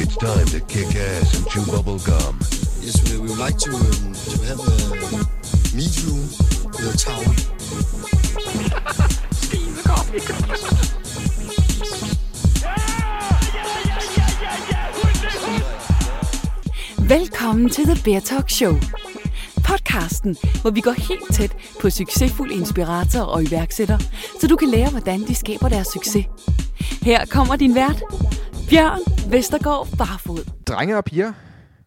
It's time to kick ass and chew bubble gum. Yes, we, we would like to, um, to have a meet room with a towel. Velkommen til The Bear Talk Show. Podcasten, hvor vi går helt tæt på succesfulde inspiratorer og iværksættere, så du kan lære, hvordan de skaber deres succes. Her kommer din vært, Bjørn Vestergaard Barfod. Drenge og piger,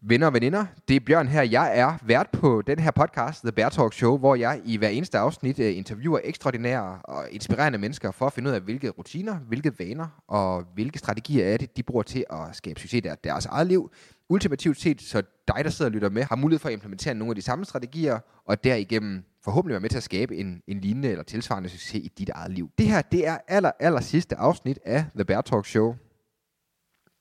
venner og veninder, det er Bjørn her. Jeg er vært på den her podcast, The Bear Talk Show, hvor jeg i hver eneste afsnit øh, interviewer ekstraordinære og inspirerende mennesker for at finde ud af, hvilke rutiner, hvilke vaner og hvilke strategier er det, de bruger til at skabe succes i deres eget liv. Ultimativt set, så dig, der sidder og lytter med, har mulighed for at implementere nogle af de samme strategier, og derigennem forhåbentlig være med til at skabe en, en lignende eller tilsvarende succes i dit eget liv. Det her, det er aller, aller sidste afsnit af The Bear Talk Show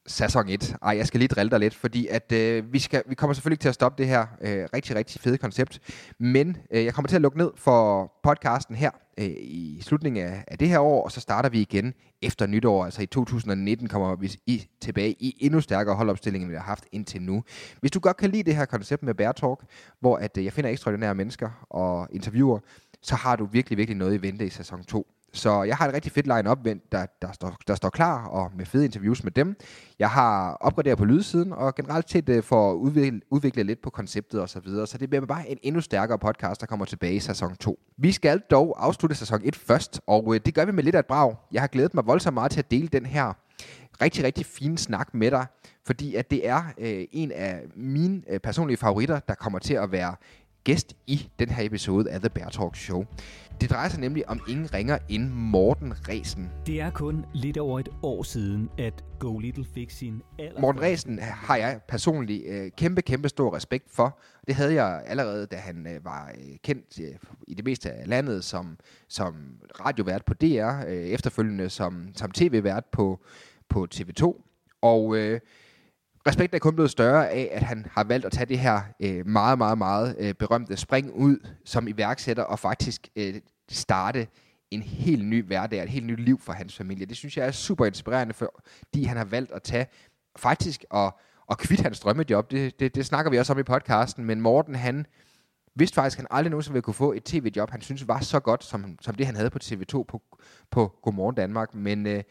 sæson 1. Ej, jeg skal lige drille dig lidt, fordi at øh, vi, skal, vi kommer selvfølgelig ikke til at stoppe det her øh, rigtig, rigtig fede koncept, men øh, jeg kommer til at lukke ned for podcasten her øh, i slutningen af, af det her år, og så starter vi igen efter nytår, altså i 2019 kommer vi i, tilbage i endnu stærkere holdopstilling, end vi har haft indtil nu. Hvis du godt kan lide det her koncept med Bear Talk, hvor at, øh, jeg finder ekstraordinære mennesker og interviewer, så har du virkelig, virkelig noget i vente i sæson 2. Så jeg har et rigtig fedt line-up, der, der, står, der står klar, og med fede interviews med dem. Jeg har opgraderet på lydsiden, og generelt set uh, for at udvikle, udvikle lidt på konceptet osv. Så, videre. så det bliver bare en endnu stærkere podcast, der kommer tilbage i sæson 2. Vi skal dog afslutte sæson 1 først, og uh, det gør vi med lidt af et brag. Jeg har glædet mig voldsomt meget til at dele den her rigtig, rigtig fine snak med dig, fordi at det er øh, en af mine øh, personlige favoritter, der kommer til at være gæst i den her episode af The Bear Talk Show. Det drejer sig nemlig om ingen ringer end Morten Resen. Det er kun lidt over et år siden, at Go Little fik sin aller... Morten Resen har jeg personligt øh, kæmpe, kæmpe stor respekt for. Det havde jeg allerede, da han øh, var øh, kendt øh, i det meste af landet som, som radiovært på DR, øh, efterfølgende som, som tv-vært på, på TV2. Og øh, respekten er kun blevet større af, at han har valgt at tage det her øh, meget, meget, meget øh, berømte spring ud som iværksætter og faktisk øh, starte en helt ny hverdag, et helt nyt liv for hans familie. Det synes jeg er super inspirerende, fordi han har valgt at tage faktisk og, og kvitte hans drømmejob. Det, det, det snakker vi også om i podcasten, men Morten han vidste faktisk, at han aldrig nogensinde ville kunne få et tv-job, han synes var så godt, som, som det han havde på TV2 på, på Godmorgen Danmark. Men øh,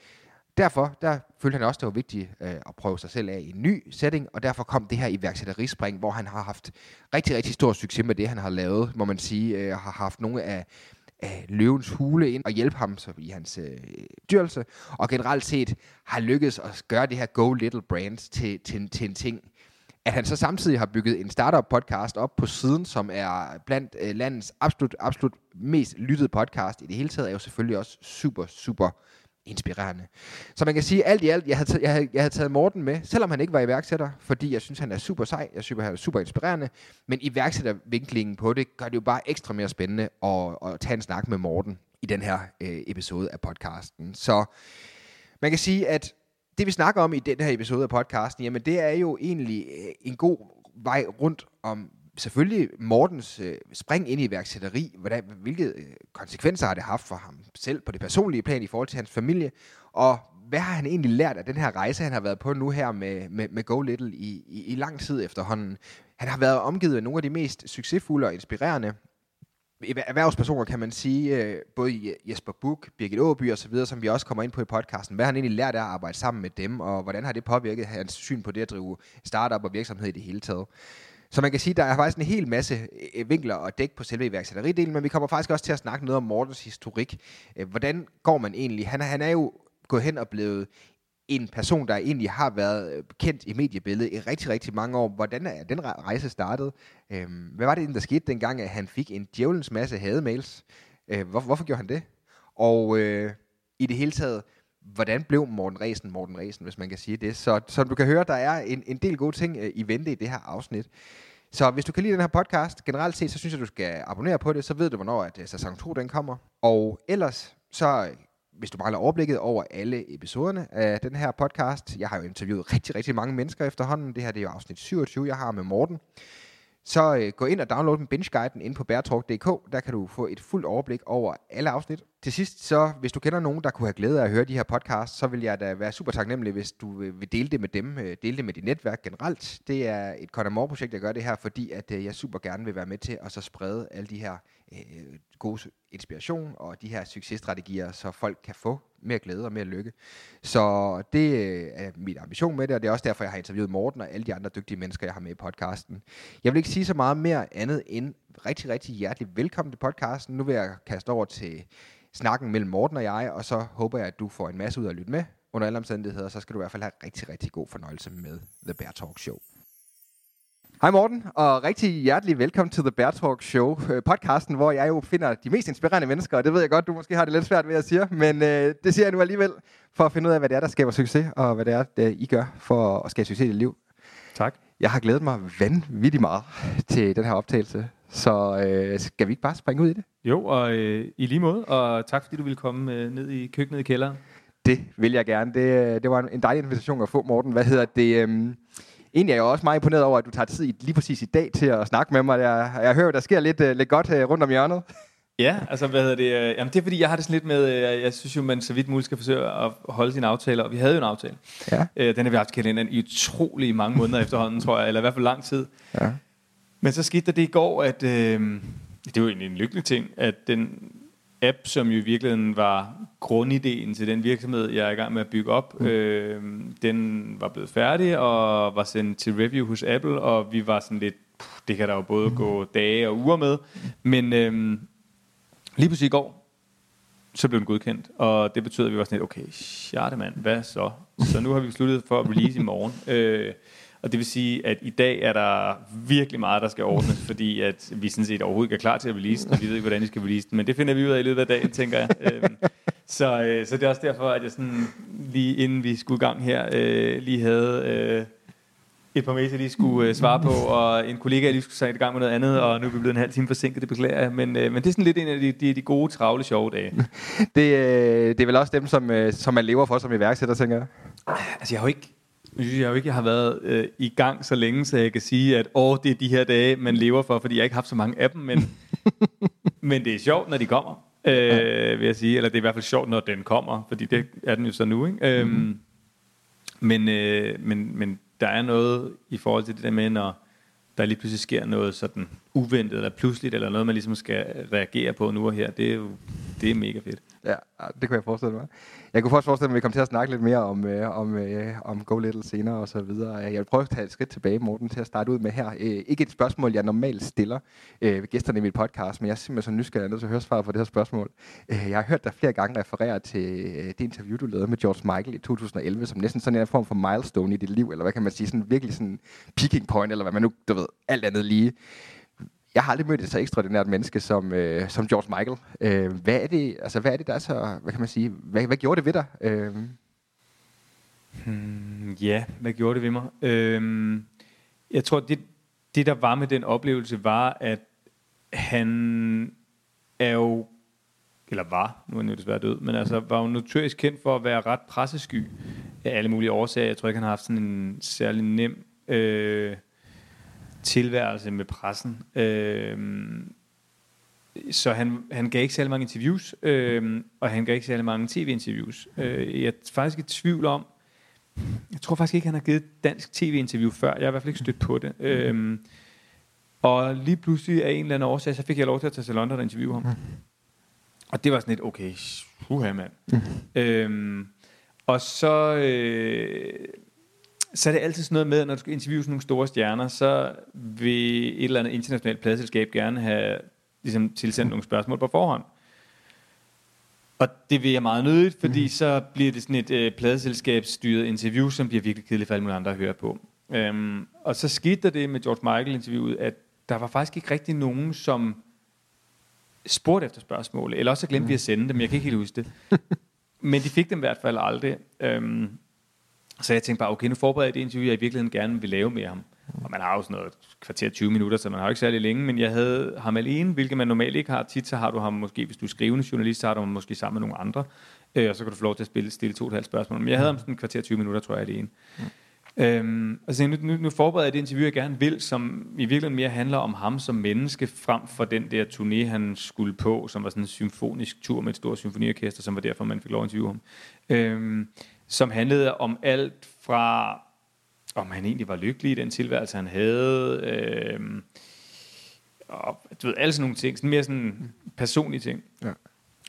derfor der følte han også, det var vigtigt øh, at prøve sig selv af i en ny setting, og derfor kom det her iværksætterispring, hvor han har haft rigtig, rigtig stor succes med det, han har lavet, må man sige, øh, har haft nogle af af løvens hule ind og hjælpe ham så i hans øh, dyrelse, og generelt set har lykkedes at gøre det her Go Little Brand til, til, til en ting, at han så samtidig har bygget en startup podcast op på siden, som er blandt øh, landets absolut, absolut mest lyttede podcast i det hele taget, er jo selvfølgelig også super, super inspirerende. Så man kan sige, alt i alt, jeg havde, taget, jeg, havde, jeg havde taget Morten med, selvom han ikke var iværksætter, fordi jeg synes, han er super sej, jeg synes, han er super inspirerende, men iværksættervinklingen på det, gør det jo bare ekstra mere spændende at, at tage en snak med Morten i den her øh, episode af podcasten. Så man kan sige, at det vi snakker om i den her episode af podcasten, jamen det er jo egentlig øh, en god vej rundt om selvfølgelig Mortens øh, spring ind i iværksætteri, hvordan, hvilke øh, konsekvenser har det haft for ham selv på det personlige plan i forhold til hans familie, og hvad har han egentlig lært af den her rejse, han har været på nu her med, med, med Go Little i, i, i lang tid efterhånden. Han har været omgivet af nogle af de mest succesfulde og inspirerende erhvervspersoner, kan man sige, øh, både Jesper Buch, Birgit Åby og så videre, som vi også kommer ind på i podcasten. Hvad har han egentlig lært af at arbejde sammen med dem, og hvordan har det påvirket hans syn på det at drive startup og virksomhed i det hele taget? Så man kan sige, at der er faktisk en hel masse øh, vinkler og dæk på selve iværksætteridelen, men vi kommer faktisk også til at snakke noget om Mortens historik. Øh, hvordan går man egentlig? Han, han er jo gået hen og blevet en person, der egentlig har været øh, kendt i mediebilledet i rigtig, rigtig mange år. Hvordan er den rejse startet? Øhm, hvad var det, der skete dengang, at han fik en djævelens masse hademails? Hvor, hvorfor gjorde han det? Og øh, i det hele taget, hvordan blev Morten Resen Morten Resen, hvis man kan sige det? Så som du kan høre, der er en, en del gode ting i vente i det her afsnit. Så hvis du kan lide den her podcast, generelt set, så synes jeg, du skal abonnere på det, så ved du, hvornår at, øh, sæson 2 den kommer. Og ellers, så øh, hvis du mangler overblikket over alle episoderne af den her podcast, jeg har jo interviewet rigtig, rigtig mange mennesker efterhånden, det her det er jo afsnit 27, jeg har med Morten, så øh, gå ind og download den binge-guiden ind på bærtalk.dk, der kan du få et fuldt overblik over alle afsnit, til sidst, så hvis du kender nogen, der kunne have glæde af at høre de her podcasts, så vil jeg da være super taknemmelig, hvis du øh, vil dele det med dem, øh, dele det med dit netværk generelt. Det er et Conamore-projekt, jeg gør det her, fordi at øh, jeg super gerne vil være med til at så sprede alle de her øh, god inspiration og de her successtrategier, så folk kan få mere glæde og mere lykke. Så det øh, er min ambition med det, og det er også derfor, jeg har interviewet Morten og alle de andre dygtige mennesker, jeg har med i podcasten. Jeg vil ikke sige så meget mere andet end rigtig, rigtig hjertelig velkommen til podcasten. Nu vil jeg kaste over til snakken mellem Morten og jeg, og så håber jeg, at du får en masse ud af at lytte med. Under alle omstændigheder, så skal du i hvert fald have rigtig, rigtig god fornøjelse med The Bear Talk Show. Hej Morten, og rigtig hjertelig velkommen til The Bear Talk Show, øh, podcasten, hvor jeg jo finder de mest inspirerende mennesker, og det ved jeg godt, du måske har det lidt svært ved at sige, men øh, det siger jeg nu alligevel, for at finde ud af, hvad det er, der skaber succes, og hvad det er, det I gør for at skabe succes i dit liv. Tak. Jeg har glædet mig vanvittigt meget til den her optagelse, så øh, skal vi ikke bare springe ud i det? Jo, og øh, i lige måde, og tak fordi du ville komme øh, ned i køkkenet i kælderen. Det vil jeg gerne. Det, det var en dejlig invitation at få, Morten. Hvad hedder det? Øhm, egentlig er jeg også meget imponeret over, at du tager tid i, lige præcis i dag til at snakke med mig. Jeg, jeg hører, der sker lidt, uh, lidt godt uh, rundt om hjørnet. Ja, altså hvad hedder det? øh, Jamen det er fordi, jeg har det sådan lidt med, øh, jeg synes jo, man så vidt muligt skal forsøge at holde sine aftaler, og vi havde jo en aftale. Ja. Øh, Den har vi haft kalenderen i utrolig mange måneder efterhånden, tror jeg, eller i hvert fald lang tid. Ja. Men så skete der det i går, at øh, det var egentlig en lykkelig ting, at den app, som jo i virkeligheden var grundideen til den virksomhed, jeg er i gang med at bygge op, mm. øh, den var blevet færdig og var sendt til review hos Apple, og vi var sådan lidt, puh, det kan der jo både gå dage og uger med, men øh, lige pludselig i går, så blev den godkendt, og det betød, at vi var sådan lidt, okay, sjarte mand, hvad så? Så nu har vi besluttet for at release i morgen. Øh, og det vil sige, at i dag er der virkelig meget, der skal ordnes, fordi at vi sådan set overhovedet ikke er klar til at release den, vi ved ikke, hvordan vi skal release den, men det finder vi ud af i løbet af dagen, tænker jeg. Øhm, så, øh, så det er også derfor, at jeg sådan, lige inden vi skulle i gang her, øh, lige havde øh, et par mails, jeg lige skulle øh, svare på, og en kollega, lige skulle sætte i gang med noget andet, og nu er vi blevet en halv time forsinket, det beklager jeg, men, øh, men det er sådan lidt en af de, de, de gode, travle, sjove dage. Det, øh, det er vel også dem, som, øh, som man lever for som iværksætter, tænker jeg. Altså, jeg har jo ikke, jeg synes jeg jo ikke, jeg har været øh, i gang så længe, så jeg kan sige, at åh, det er de her dage, man lever for, fordi jeg ikke har haft så mange af dem, men, men det er sjovt, når de kommer, øh, vil jeg sige. Eller det er i hvert fald sjovt, når den kommer, fordi det er den jo så nu. Ikke? Øhm, men, øh, men, men der er noget i forhold til det der med, når der lige pludselig sker noget sådan uventet eller pludseligt, eller noget, man ligesom skal reagere på nu og her. Det er jo det er mega fedt. Ja, ah, det kunne jeg forestille mig. Jeg kunne faktisk forestille mig, at vi kommer til at snakke lidt mere om, øh, om, øh, om Go Little senere og så videre. Jeg vil prøve at tage et skridt tilbage, Morten, til at starte ud med her. Øh, ikke et spørgsmål, jeg normalt stiller øh, ved gæsterne i mit podcast, men jeg er simpelthen så nysgerrig, at jeg nødt til at høre svaret på det her spørgsmål. Øh, jeg har hørt dig flere gange referere til øh, det interview, du lavede med George Michael i 2011, som næsten sådan en form for milestone i dit liv, eller hvad kan man sige, sådan virkelig sådan peaking point, eller hvad man nu, du ved, alt andet lige jeg har aldrig mødt et så ekstraordinært menneske som, øh, som George Michael. Øh, hvad er det, altså hvad er det, der er så, hvad kan man sige, hvad, hvad gjorde det ved dig? Øh, Hmm, ja, hvad gjorde det ved mig? Øh, jeg tror, det, det der var med den oplevelse, var, at han er jo, eller var, nu er han jo desværre død, men altså var jo notorisk kendt for at være ret pressesky af alle mulige årsager. Jeg tror ikke, han har haft sådan en særlig nem øh, tilværelse med pressen. Øh, så han, han gav ikke særlig mange interviews, øh, og han gav ikke særlig mange tv-interviews. Øh, jeg er faktisk i tvivl om, jeg tror faktisk ikke, han har givet et dansk tv-interview før. Jeg har i hvert fald ikke stødt på det. Øhm, og lige pludselig af en eller anden årsag, så fik jeg lov til at tage til London og interviewe ham. Og det var sådan lidt, okay, uha mand. øhm, og så, øh, så er det altid sådan noget med, at når du skal interviewe sådan nogle store stjerner, så vil et eller andet internationalt pladselskab gerne have ligesom, tilsendt nogle spørgsmål på forhånd. Og det vil jeg meget nødigt, fordi mm. så bliver det sådan et øh, pladeselskabsstyret interview, som bliver virkelig kedeligt for alle mulige andre at høre på. Øhm, og så skete der det med George Michael-interviewet, at der var faktisk ikke rigtig nogen, som spurgte efter spørgsmål, eller også så glemte vi at sende dem, jeg kan ikke helt huske det. Men de fik dem i hvert fald aldrig. Øhm, så jeg tænkte bare, okay, nu forbereder jeg det interview, jeg i virkeligheden gerne vil lave med ham. Og man har jo sådan noget kvarter 20 minutter, så man har jo ikke særlig længe, men jeg havde ham alene, hvilket man normalt ikke har. Tit så har du ham måske, hvis du er skrivende journalist, så har du ham måske sammen med nogle andre, øh, og så kan du få lov til at spille, stille to og et halvt spørgsmål. Men jeg havde ham sådan kvarter 20 minutter, tror jeg, alene. Øhm, altså nu, nu, nu forbereder jeg det interview, jeg gerne vil, som i virkeligheden mere handler om ham som menneske, frem for den der turné, han skulle på, som var sådan en symfonisk tur med et stort symfoniorkester, som var derfor, man fik lov at interviewe ham. Øhm, som handlede om alt fra, om han egentlig var lykkelig i den tilværelse, han havde, øhm, og du ved, alle sådan nogle ting, sådan mere sådan personlige ting. Ja.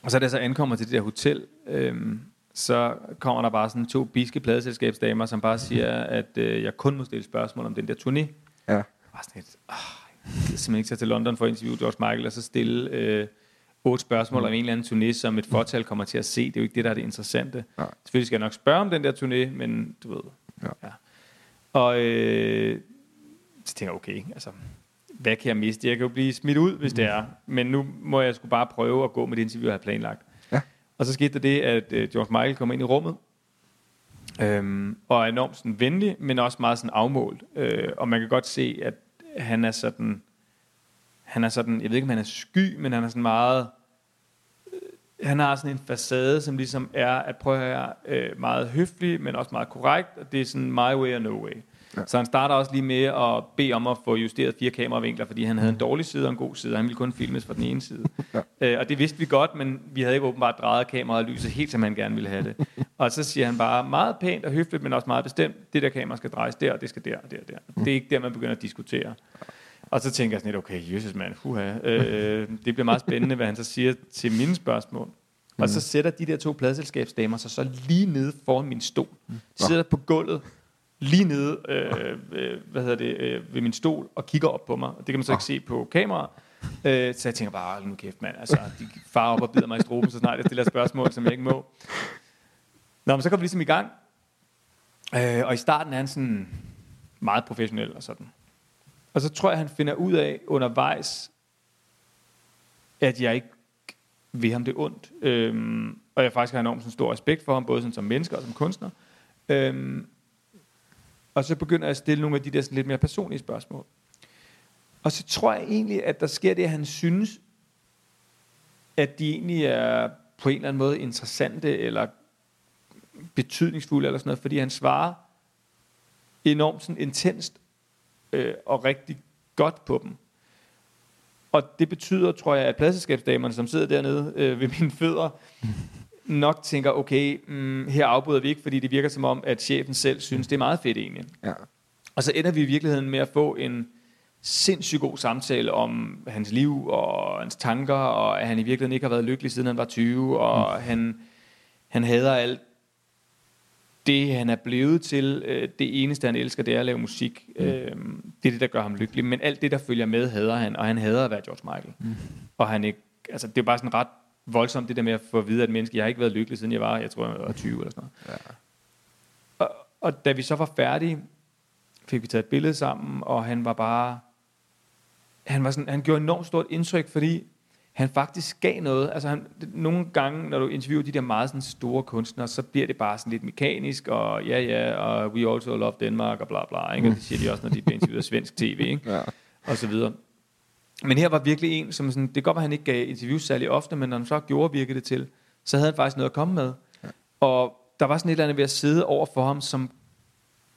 Og så da jeg så ankommer til det der hotel, øhm, så kommer der bare sådan to biske pladeselskabsdamer, som bare siger, at øh, jeg kun må stille spørgsmål om den der turné. Ja. Jeg var sådan lidt, oh, jeg simpelthen ikke tage til London for at interviewe George Michael, og så stille øh, otte spørgsmål mm. om en eller anden turné, som et fortal kommer til at se. Det er jo ikke det, der er det interessante. Ja. Selvfølgelig skal jeg nok spørge om den der turné, men du ved. Ja. ja. Og øh, så tænker jeg, okay, altså, hvad kan jeg miste? Jeg kan jo blive smidt ud, hvis det er. Men nu må jeg sgu bare prøve at gå med det interview, jeg har planlagt. Ja. Og så skete der det, at øh, George Michael kom ind i rummet, øhm, og er enormt sådan venlig, men også meget sådan afmålt. Øh, og man kan godt se, at han er sådan, han er sådan, jeg ved ikke, om han er sky, men han er sådan meget, øh, han har sådan en facade, som ligesom er, at prøve at høre, øh, meget høflig, men også meget korrekt, og det er sådan my way or no way. Ja. Så han starter også lige med at bede om at få justeret fire kameravinkler, fordi han havde en dårlig side og en god side, og han ville kun filmes fra den ene side. Ja. Øh, og det vidste vi godt, men vi havde ikke åbenbart drejet kameraet og lyset helt, som han gerne ville have det. og så siger han bare meget pænt og høfligt, men også meget bestemt, det der kamera skal drejes der, og det skal der og der og der. Det er ikke der, man begynder at diskutere. Og så tænker jeg sådan lidt, okay, Jesus mand, huha. Øh, det bliver meget spændende, hvad han så siger til mine spørgsmål. Og så sætter de der to pladselskabsdamer sig så lige nede foran min stol. De sidder på gulvet, lige nede øh, øh, hvad hedder det, øh, ved min stol, og kigger op på mig. Og det kan man så ikke se på kamera. Øh, så jeg tænker bare, nu kæft mand, altså, de farer op og bider mig i struben, så snart jeg stiller spørgsmål, som jeg ikke må. Nå, men så kommer vi ligesom i gang. Øh, og i starten er han sådan meget professionel og sådan. Og så tror jeg, han finder ud af undervejs, at jeg ikke vil ham det ondt. Øhm, og jeg faktisk har enormt sådan stor respekt for ham, både sådan som menneske og som kunstner. Øhm, og så begynder jeg at stille nogle af de der sådan lidt mere personlige spørgsmål. Og så tror jeg egentlig, at der sker det, at han synes, at de egentlig er på en eller anden måde interessante, eller betydningsfulde, eller sådan noget, fordi han svarer enormt sådan intenst øh, og rigtig godt på dem. Og det betyder, tror jeg, at pladselskabsdamerne, som sidder dernede øh, ved mine fødder, nok tænker, okay, mm, her afbryder vi ikke, fordi det virker som om, at chefen selv synes, det er meget fedt egentlig. Ja. Og så ender vi i virkeligheden med at få en sindssygt god samtale om hans liv og hans tanker, og at han i virkeligheden ikke har været lykkelig, siden han var 20, og mm. han, han hader alt det, han er blevet til. Øh, det eneste, han elsker, det er at lave musik. Mm. Øh, det er det, der gør ham lykkelig. Men alt det, der følger med, hader han, og han hader at være George Michael. Mm. Og han ikke, altså, det er bare sådan ret voldsomt, det der med at få at vide, at menneske, jeg har ikke været lykkelig, siden jeg var, jeg tror, jeg var 20 eller sådan noget. Ja. Og, og da vi så var færdige, fik vi taget et billede sammen, og han var bare, han, var sådan, han gjorde enormt stort indtryk, fordi han faktisk gav noget. Altså han, nogle gange, når du interviewer de der meget sådan store kunstnere, så bliver det bare sådan lidt mekanisk, og ja, ja, og we also love Denmark, og bla bla, ikke? Og det siger de også, når de bliver interviewet af svensk tv, ikke? Ja. og så videre. Men her var virkelig en, som sådan, det kan godt være, han ikke gav interviews særlig ofte, men når han så gjorde virkede det til, så havde han faktisk noget at komme med. Ja. Og der var sådan et eller andet ved at sidde over for ham, som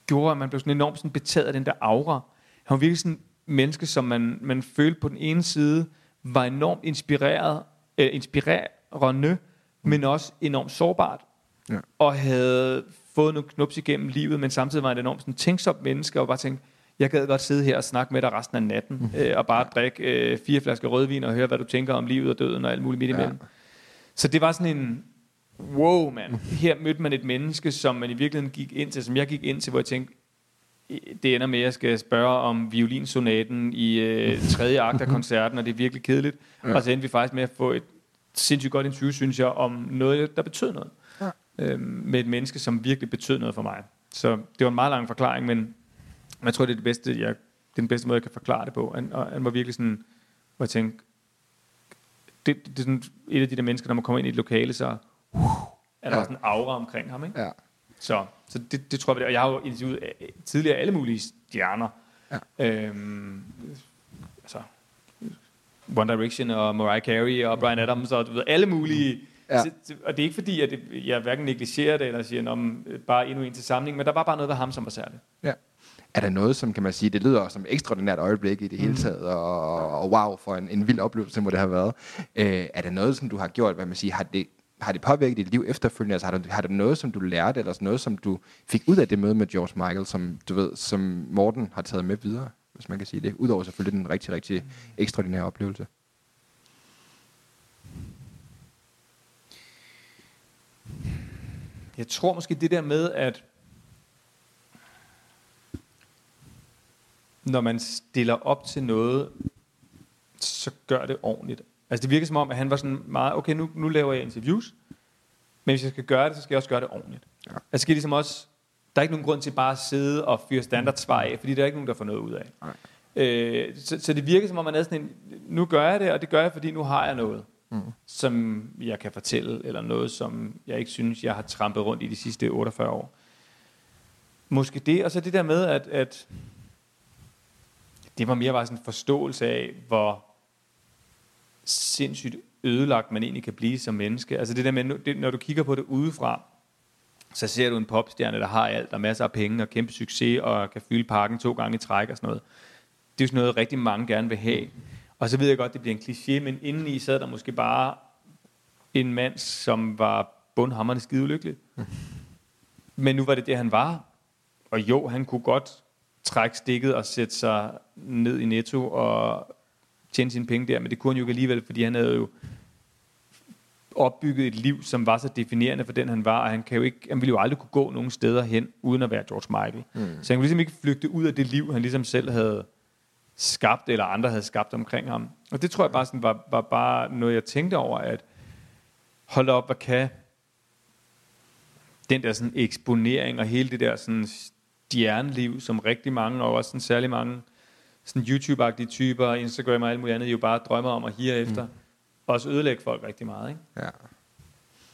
gjorde, at man blev sådan enormt sådan betaget af den der aura. Han var virkelig sådan en menneske, som man, man følte på den ene side, var enormt inspireret, øh, inspirerende, men også enormt sårbart. Ja. Og havde fået nogle knups igennem livet, men samtidig var han enormt sådan, tænksomt menneske, og bare tænkte, jeg gad godt sidde her og snakke med dig resten af natten, mm. øh, og bare drikke øh, fire flasker rødvin, og høre, hvad du tænker om livet og døden, og alt muligt midt imellem. Ja. Så det var sådan en, wow mand, her mødte man et menneske, som man i virkeligheden gik ind til, som jeg gik ind til, hvor jeg tænkte, det ender med, at jeg skal spørge om violinsonaten i øh, tredje akt af koncerten, og det er virkelig kedeligt. Ja. Og så endte vi faktisk med at få et sindssygt godt interview, synes jeg, om noget, der betød noget. Ja. Øhm, med et menneske, som virkelig betød noget for mig. Så det var en meget lang forklaring, men jeg tror, det er det bedste, jeg, det er den bedste måde, jeg kan forklare det på. Han, og han var virkelig sådan, hvor jeg tænkte, det, det er sådan et af de der mennesker, når man kommer ind i et lokale, så uh, er der ja. sådan en aura omkring ham. Ikke? Ja. Så, så det, det tror jeg, det. og jeg har jo interviewet øh, tidligere alle mulige stjerner. Ja. Øhm, altså, One Direction og Mariah Carey og Brian Adams og du ved, alle mulige Ja. Så, og det er ikke fordi, at jeg hverken negligerer det, eller siger, om bare endnu en til samling, men der var bare noget ved ham, som var særligt. Ja. Er der noget, som kan man sige, det lyder som et ekstraordinært øjeblik i det hele taget, og, og wow, for en, en vild oplevelse må det have været. Øh, er der noget, som du har gjort, hvad man siger, har det, har det påvirket dit liv efterfølgende? Altså, har, du, har der noget, som du lærte, eller noget, som du fik ud af det møde med George Michael, som du ved, som Morten har taget med videre, hvis man kan sige det? Udover selvfølgelig den rigtig, rigtig ekstraordinære oplevelse. Jeg tror måske det der med, at når man stiller op til noget, så gør det ordentligt. Altså det virker som om, at han var sådan meget, okay, nu, nu laver jeg interviews, men hvis jeg skal gøre det, så skal jeg også gøre det ordentligt. Ja. Altså skal ligesom også, der er ikke nogen grund til bare at sidde og fyre standardsvar af, fordi der er ikke nogen, der får noget ud af. Nej. Øh, så, så det virker som om, man er sådan en, nu gør jeg det, og det gør jeg, fordi nu har jeg noget, mm. som jeg kan fortælle, eller noget, som jeg ikke synes, jeg har trampet rundt i de sidste 48 år. Måske det, og så det der med, at, at det var mere bare sådan en forståelse af, hvor sindssygt ødelagt man egentlig kan blive som menneske. Altså det der med, det, når du kigger på det udefra, så ser du en popstjerne, der har alt, og masser af penge, og kæmpe succes, og kan fylde parken to gange i træk og sådan noget. Det er jo sådan noget, rigtig mange gerne vil have. Og så ved jeg godt, det bliver en kliché, men indeni sad der måske bare en mand, som var bundhammerende skide ulykkelig. Men nu var det det, han var. Og jo, han kunne godt trække stikket og sætte sig ned i netto og tjene sine penge der, men det kunne han jo ikke alligevel, fordi han havde jo opbygget et liv, som var så definerende for den, han var, og han, kan jo ikke, han ville jo aldrig kunne gå nogen steder hen, uden at være George Michael. Mm. Så han kunne ligesom ikke flygte ud af det liv, han ligesom selv havde skabt, eller andre havde skabt omkring ham. Og det tror jeg bare sådan var, var bare noget, jeg tænkte over, at hold op, hvad kan den der sådan eksponering og hele det der sådan stjerneliv, som rigtig mange, og også sådan særlig mange sådan YouTube-agtige typer, Instagram og alt muligt andet, jo bare drømmer om at hire efter, mm. også ødelægge folk rigtig meget. Ikke? Ja.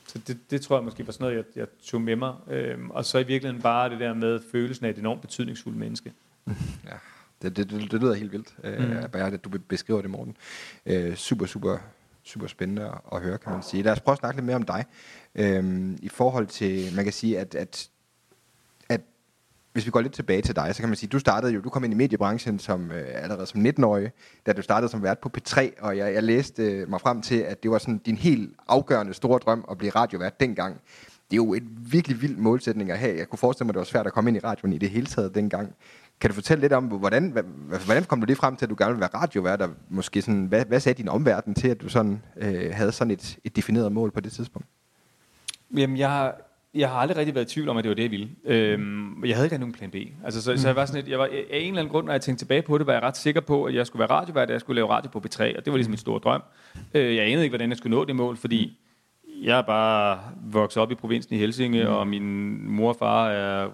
Så det, det tror jeg måske var sådan noget, jeg, jeg tog med mig. Øhm, og så i virkeligheden bare det der med følelsen af et enormt betydningsfuldt menneske. Ja, det, det, det, det lyder helt vildt, mm. øh, bare at du be- beskriver det, Morten. Øh, super, super, super spændende at, høre, kan man sige. Lad os prøve at snakke lidt mere om dig. Øh, I forhold til, man kan sige, at, at hvis vi går lidt tilbage til dig, så kan man sige, du startede jo, du kom ind i mediebranchen som øh, allerede som 19-årig, da du startede som vært på P3, og jeg, jeg læste øh, mig frem til, at det var sådan din helt afgørende store drøm at blive radiovært dengang. Det er jo en virkelig vild målsætning at have. Jeg kunne forestille mig, at det var svært at komme ind i radioen i det hele taget dengang. Kan du fortælle lidt om, hvordan, hvordan kom du lige frem til, at du gerne ville være radiovært, og måske sådan, hvad, hvad sagde din omverden til, at du sådan, øh, havde sådan et, et defineret mål på det tidspunkt? Jamen, jeg har, jeg har aldrig rigtig været i tvivl om, at det var det, jeg ville. Øhm, jeg havde ikke nogen plan B. Altså, så, så jeg var sådan lidt, jeg var, af en eller anden grund, når jeg tænkte tilbage på det, var jeg ret sikker på, at jeg skulle være radiovært, at jeg skulle lave radio på B3, og det var ligesom en stor drøm. Øh, jeg anede ikke, hvordan jeg skulle nå det mål, fordi jeg er bare vokset op i provinsen i Helsinge, og min mor og far er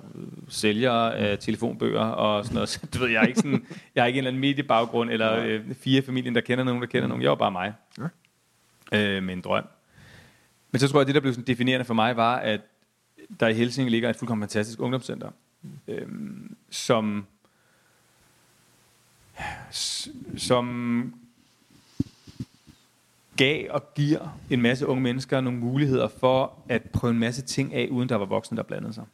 sælger af telefonbøger og sådan noget. Så du ved, jeg er ikke, sådan, jeg har ikke en eller anden mediebaggrund, eller øh, fire familien, der kender nogen, der kender nogen. Jeg var bare mig. Øh, med en drøm. Men så tror jeg, at det, der blev sådan definerende for mig, var, at der i Helsinge ligger et fuldkommen fantastisk ungdomscenter, øhm, som, som gav og giver en masse unge mennesker nogle muligheder for at prøve en masse ting af, uden der var voksne, der blandede sig.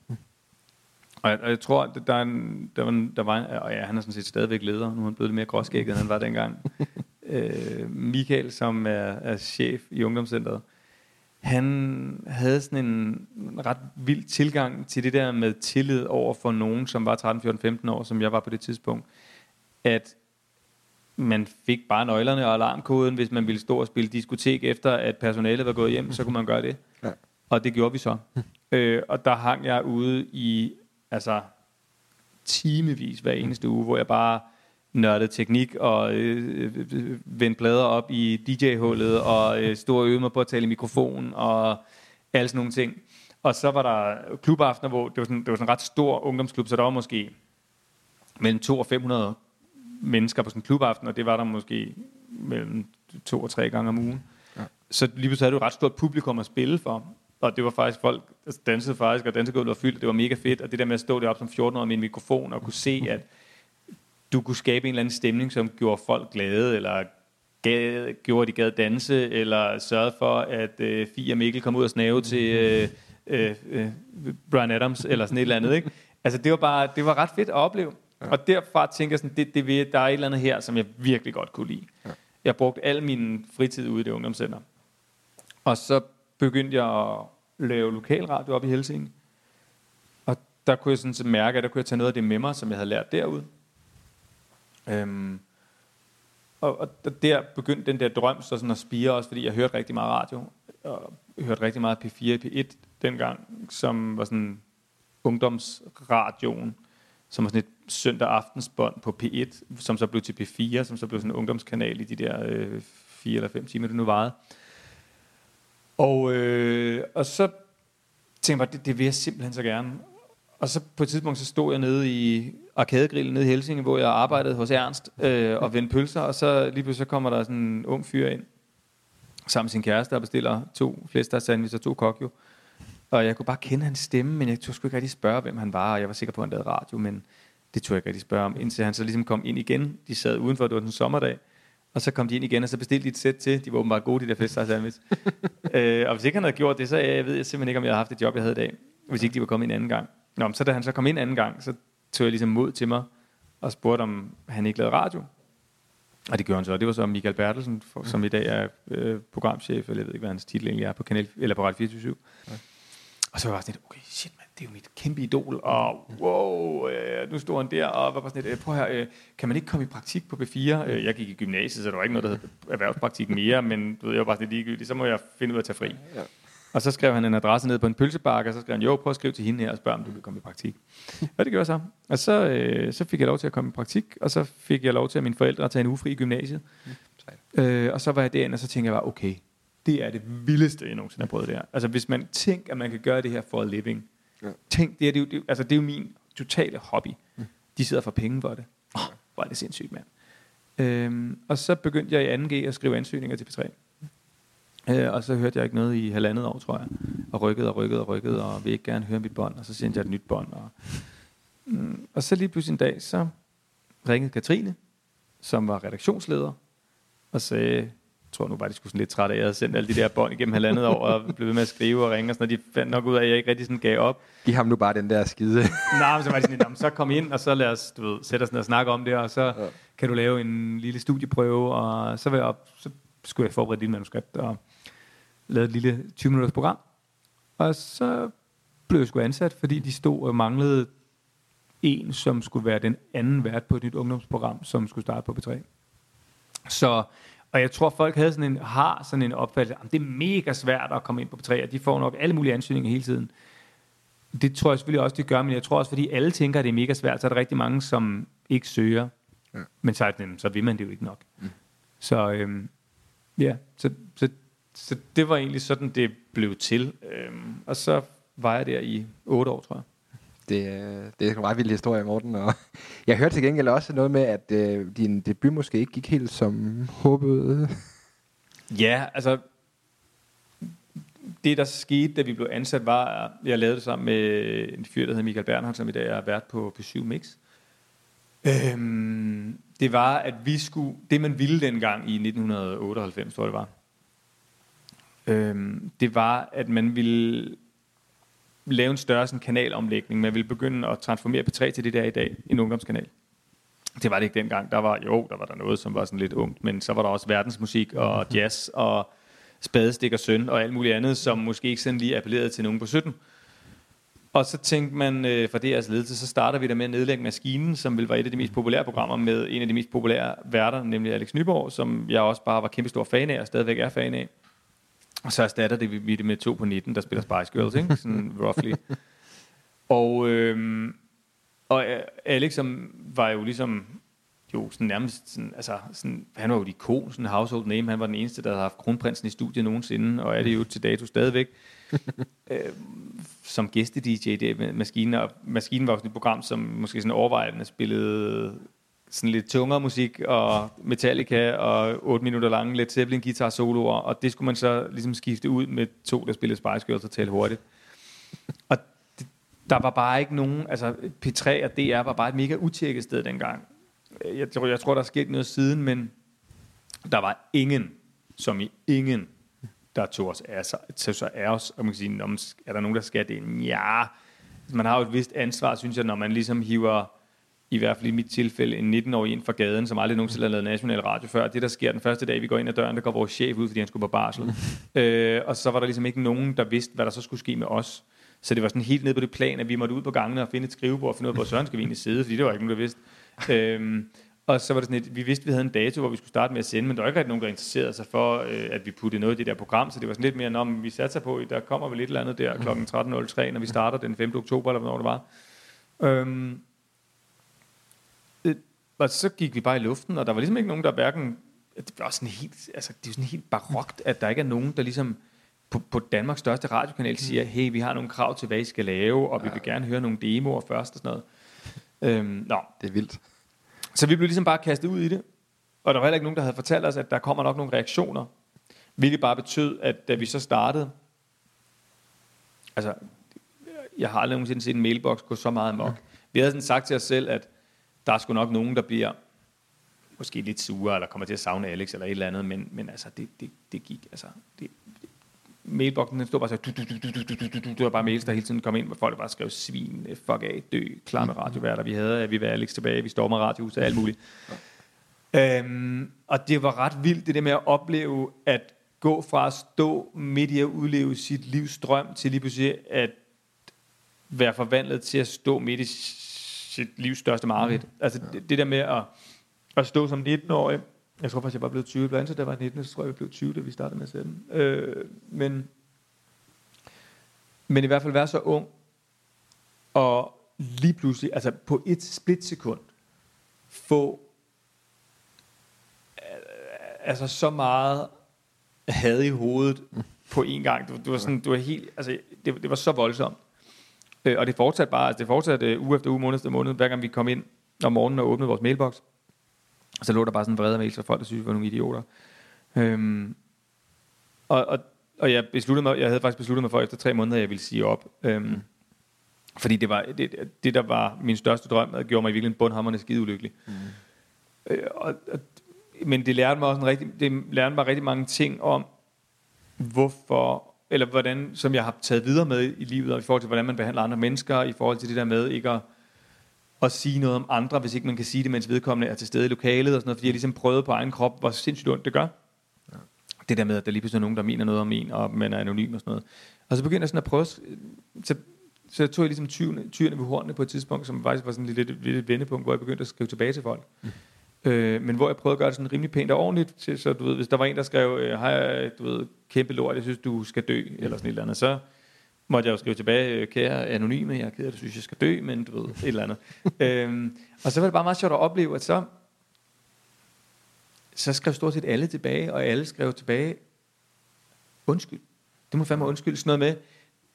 Og jeg, og jeg tror, at der, er en, der, var en, der var en, og ja, han er sådan set stadigvæk leder, nu er han blevet lidt mere gråskægget, end han var dengang. øh, Michael, som er, er chef i ungdomscenteret, han havde sådan en ret vild tilgang til det der med tillid over for nogen, som var 13, 14, 15 år, som jeg var på det tidspunkt, at man fik bare nøglerne og alarmkoden, hvis man ville stå og spille diskotek efter, at personalet var gået hjem, så kunne man gøre det. Ja. Og det gjorde vi så. øh, og der hang jeg ude i altså timevis hver eneste uge, hvor jeg bare nørdede teknik og øh, øh, plader op i DJ-hullet og øh, stod og mig på at tale i mikrofon og alle sådan nogle ting. Og så var der klubaftener, hvor det var sådan, det var sådan en ret stor ungdomsklub, så der var måske mellem 2 og 500 mennesker på sådan en klubaften, og det var der måske mellem to og tre gange om ugen. Ja. Så lige pludselig havde du et ret stort publikum at spille for. Og det var faktisk folk, der dansede faktisk, og dansegulvet var fyldt, og det var mega fedt. Og det der med at stå deroppe som 14 år med en mikrofon, og kunne se, at du kunne skabe en eller anden stemning, som gjorde folk glade, eller gad, gjorde, at de gad danse, eller sørgede for, at øh, Fie og Mikkel kom ud og snave til øh, øh, øh, Brian Adams, eller sådan et eller andet. Ikke? Altså, det var bare, det var ret fedt at opleve. Ja. Og derfra tænker jeg sådan, det, det, vil- der er et eller andet her, som jeg virkelig godt kunne lide. Ja. Jeg brugte al min fritid ude i det ungdomscenter. Og så begyndte jeg at lave lokalradio op i Helsinge. Og der kunne jeg sådan set mærke, at der kunne jeg tage noget af det med mig, som jeg havde lært derude. Øhm, og, og der begyndte den der drøm så sådan at spire også, fordi jeg hørte rigtig meget radio. Og hørte rigtig meget P4 og P1 dengang, som var sådan ungdomsradioen, som var sådan et søndag aftensbånd på P1, som så blev til P4, som så blev sådan en ungdomskanal i de der øh, fire eller fem timer, det nu varede. Og, øh, og så tænkte jeg bare, det, det vil jeg simpelthen så gerne. Og så på et tidspunkt, så stod jeg nede i Arkadegrillen nede i Helsinge, hvor jeg arbejdede hos Ernst øh, og vendte pølser, og så lige pludselig så kommer der sådan en ung fyr ind, sammen med sin kæreste, og bestiller to flæster sandwich og to kokjo. Og jeg kunne bare kende hans stemme, men jeg turde sgu ikke rigtig spørge, hvem han var, og jeg var sikker på, at han lavede radio, men det turde jeg ikke rigtig spørge om, indtil han så ligesom kom ind igen. De sad udenfor, det var en sommerdag, og så kom de ind igen, og så bestilte de et sæt til. De var åbenbart gode, de der flæster sandwich. øh, og hvis ikke han havde gjort det, så jeg, jeg ved jeg simpelthen ikke, om jeg havde haft det job, jeg havde i dag, hvis ikke de var kommet en anden gang. Nå, men så da han så kom ind anden gang, så tog jeg ligesom mod til mig, og spurgte, om han ikke lavede radio. Og det gjorde han så. Det var så Michael Bertelsen, for, som i dag er øh, programchef, eller jeg ved ikke, hvad hans titel egentlig er, på, kanal, eller på Radio 24 okay. Og så var jeg sådan lidt, okay, shit man, det er jo mit kæmpe idol, og wow, øh, nu står han der, og var bare sådan lidt, øh, prøv her, øh, kan man ikke komme i praktik på B4? Øh, jeg gik i gymnasiet, så der var ikke noget, der hed erhvervspraktik mere, men du ved, jeg var bare sådan lidt ligegyldig, så må jeg finde ud af at tage fri. Ja. Og så skrev han en adresse ned på en pølsebakke, og så skrev han, jo, prøv at skrive til hende her og spørg, om du vil komme i praktik. og det gjorde jeg så. Og så, øh, så fik jeg lov til at komme i praktik, og så fik jeg lov til at mine forældre at tage en uge fri i gymnasiet. Øh, og så var jeg derinde, og så tænkte jeg bare, okay, det er det vildeste, jeg nogensinde har prøvet det her. Altså hvis man tænker, at man kan gøre det her for a living. Ja. Tænk, det er, det, er det, er- altså, det er jo min totale hobby. Mm. De sidder for penge for det. Oh, hvor er det sindssygt, mand. Øhm, og så begyndte jeg i 2G at skrive ansøgninger til P3. Øh, og så hørte jeg ikke noget i halvandet år, tror jeg. Og rykkede og rykkede og rykkede, og ville ikke gerne høre mit bånd. Og så sendte jeg et nyt bånd. Og, mm, og så lige pludselig en dag, så ringede Katrine, som var redaktionsleder, og sagde, jeg tror nu bare, de skulle sådan lidt trætte af, at jeg havde sendt alle de der bånd igennem halvandet år, og blev ved med at skrive og ringe, og sådan noget. De fandt nok ud af, at jeg ikke rigtig sådan gav op. Giv ham nu bare den der skide. Nej, men så var de sådan, "Nå, men så kom ind, og så lad os du ved, sætte os ned og snakke om det, og så ja. kan du lave en lille studieprøve, og så, vil jeg op, så skulle jeg forberede dit manuskript, og lave et lille 20-minutters program. Og så blev jeg sgu ansat, fordi de stod og manglede en, som skulle være den anden vært på et nyt ungdomsprogram, som skulle starte på B3. Så, og jeg tror, folk havde sådan en, har sådan en opfattelse, at det er mega svært at komme ind på B3, og de får nok alle mulige ansøgninger hele tiden. Det tror jeg selvfølgelig også, de gør, men jeg tror også, fordi alle tænker, at det er mega svært, så er der rigtig mange, som ikke søger. Ja. Men så, så vil man det jo ikke nok. Mm. Så øhm, ja, så, så, så det var egentlig sådan, det blev til. Øhm, og så var jeg der i otte år, tror jeg. Det, øh, det er en meget vild historie, Morten. Og jeg hørte til gengæld også noget med, at øh, din debut måske ikke gik helt som håbet. Ja, altså det der skete, da vi blev ansat, var, at jeg lavede det sammen med en fyr, der hedder Michael Bernhardt, som i dag er vært på P7 Mix. Øhm, det var, at vi skulle, det man ville dengang i 1998, tror jeg det var, øhm, det var, at man ville lave en større sådan, kanalomlægning. Man ville begynde at transformere P3 til det der i dag, en ungdomskanal. Det var det ikke dengang. Der var, jo, der var der noget, som var sådan lidt ungt, men så var der også verdensmusik og jazz og spadestik og søn og alt muligt andet, som måske ikke sådan lige appellerede til nogen på 17. Og så tænkte man øh, fra DR's ledelse, så starter vi der med at nedlægge Maskinen, som vil være et af de mest populære programmer med en af de mest populære værter, nemlig Alex Nyborg, som jeg også bare var kæmpe stor fan af og stadigvæk er fan af. Og så erstatter det vi det med to på 19, der spiller Spice Girls, ikke? Sådan roughly. Og, øhm, og øh, Alex som var jo ligesom jo sådan nærmest sådan, altså sådan, han var jo et ikon, sådan household name, han var den eneste, der havde haft kronprinsen i studiet nogensinde, og er det jo til dato stadigvæk. øh, som gæste-DJ det med Maskinen, og Maskinen var jo sådan et program, som måske sådan overvejende spillede sådan lidt tungere musik, og Metallica, og 8 minutter lange Led Zeppelin guitar soloer, og det skulle man så ligesom skifte ud med to, der spillede Spice Girls og talte hurtigt. Og det, der var bare ikke nogen, altså P3 og DR var bare et mega utjekket sted dengang. Jeg tror, jeg tror der er sket noget siden, men Der var ingen, som i ingen, der tog os af, sig, tog sig af os, og man kan sige, er der nogen, der skal det? Ja, man har jo et vist ansvar, synes jeg, når man ligesom hiver, i hvert fald i mit tilfælde, en 19-årig ind fra gaden, som aldrig nogensinde har lavet national radio før. Det, der sker den første dag, vi går ind ad døren, der går vores chef ud, fordi han skulle på barsel. øh, og så var der ligesom ikke nogen, der vidste, hvad der så skulle ske med os. Så det var sådan helt ned på det plan, at vi måtte ud på gangene og finde et skrivebord og finde ud af, hvor søren skal vi egentlig sidde, fordi det var ikke nogen, der vidste. Øhm, og så var det sådan et, vi vidste, vi havde en dato, hvor vi skulle starte med at sende, men der var ikke rigtig nogen, der interesserede sig for, øh, at vi puttede noget i det der program, så det var sådan lidt mere, når vi satte sig på, der kommer vel et eller andet der kl. 13.03, når vi starter den 5. oktober, eller hvornår det var. Øhm, øh, og så gik vi bare i luften, og der var ligesom ikke nogen, der hverken... Det var sådan helt, altså, det er sådan helt barokt, at der ikke er nogen, der ligesom på, på Danmarks største radiokanal siger, hey, vi har nogle krav til, hvad I skal lave, og vi vil gerne høre nogle demoer først og sådan noget. Øhm, nå, Det er vildt. så vi blev ligesom bare kastet ud i det. Og der var heller ikke nogen, der havde fortalt os, at der kommer nok nogle reaktioner. Hvilket bare betød, at da vi så startede, altså, jeg har aldrig nogensinde set en mailbox gå så meget amok. Vi havde sådan sagt til os selv, at der er sgu nok nogen, der bliver måske lidt sure, eller kommer til at savne Alex, eller et eller andet, men, men altså, det, det, det gik, altså, det, mailboxen den stod bare så, du, du, du, du, du, du, du, du, var bare mails, der hele tiden kom ind, hvor folk bare skrev svin, eh, fuck af, dø, klar med radioværter, vi havde, at vi var Alex tilbage, vi stormer radiohuset, alt muligt. Øhm, og det var ret vildt, det der med at opleve, at gå fra at stå midt i at udleve sit livs drøm, til lige pludselig at være forvandlet til at stå midt i sit livs største mareridt. Altså det, det der med at, at stå som 19-årig, jeg tror faktisk, jeg var blevet 20, blandt andet, da jeg var 19, så tror jeg, jeg blev 20, da vi startede med at sende. Øh, men, men i hvert fald være så ung, og lige pludselig, altså på et splitsekund, få øh, altså så meget had i hovedet på en gang. Du, du var sådan, du var helt, altså det, det var så voldsomt. Øh, og det fortsatte bare, altså det fortsatte øh, uge efter uge, måned efter måned, hver gang vi kom ind om morgenen og åbnede vores mailbox. Så lå der bare sådan en vrede mails fra folk, der synes, vi var nogle idioter. Øhm, og, og, og jeg, besluttede mig, jeg havde faktisk besluttet mig for efter tre måneder, at jeg ville sige op. Øhm, mm. Fordi det, var, det, det, der var min største drøm, og gjorde mig i virkeligheden bundhammerende skide ulykkelig. Mm. Øh, og, og, men det lærte mig også en rigtig, det lærte mig rigtig mange ting om, hvorfor, eller hvordan, som jeg har taget videre med i livet, og i forhold til, hvordan man behandler andre mennesker, i forhold til det der med ikke at, at sige noget om andre, hvis ikke man kan sige det, mens vedkommende er til stede i lokalet, og sådan noget, fordi jeg ligesom prøvede på egen krop, hvor sindssygt ondt det gør. Ja. Det der med, at der lige pludselig er nogen, der mener noget om en, og man er anonym og sådan noget. Og så begyndte jeg sådan at prøve, så, så tog jeg ligesom tyren, tyrene ved hornene på et tidspunkt, som faktisk var sådan lidt, lidt, lidt et vendepunkt, hvor jeg begyndte at skrive tilbage til folk. Mm. Øh, men hvor jeg prøvede at gøre det sådan rimelig pænt og ordentligt, til, så du ved, hvis der var en, der skrev, øh, hej, du ved, kæmpe lort, jeg synes, du skal dø, eller sådan et eller andet, så måtte jeg jo skrive tilbage, øh, kære anonyme, jeg er ked af, du synes, jeg skal dø, men du ved, et eller andet. øhm, og så var det bare meget sjovt at opleve, at så, så skrev stort set alle tilbage, og alle skrev tilbage, undskyld. Det må fandme undskyld, sådan noget med,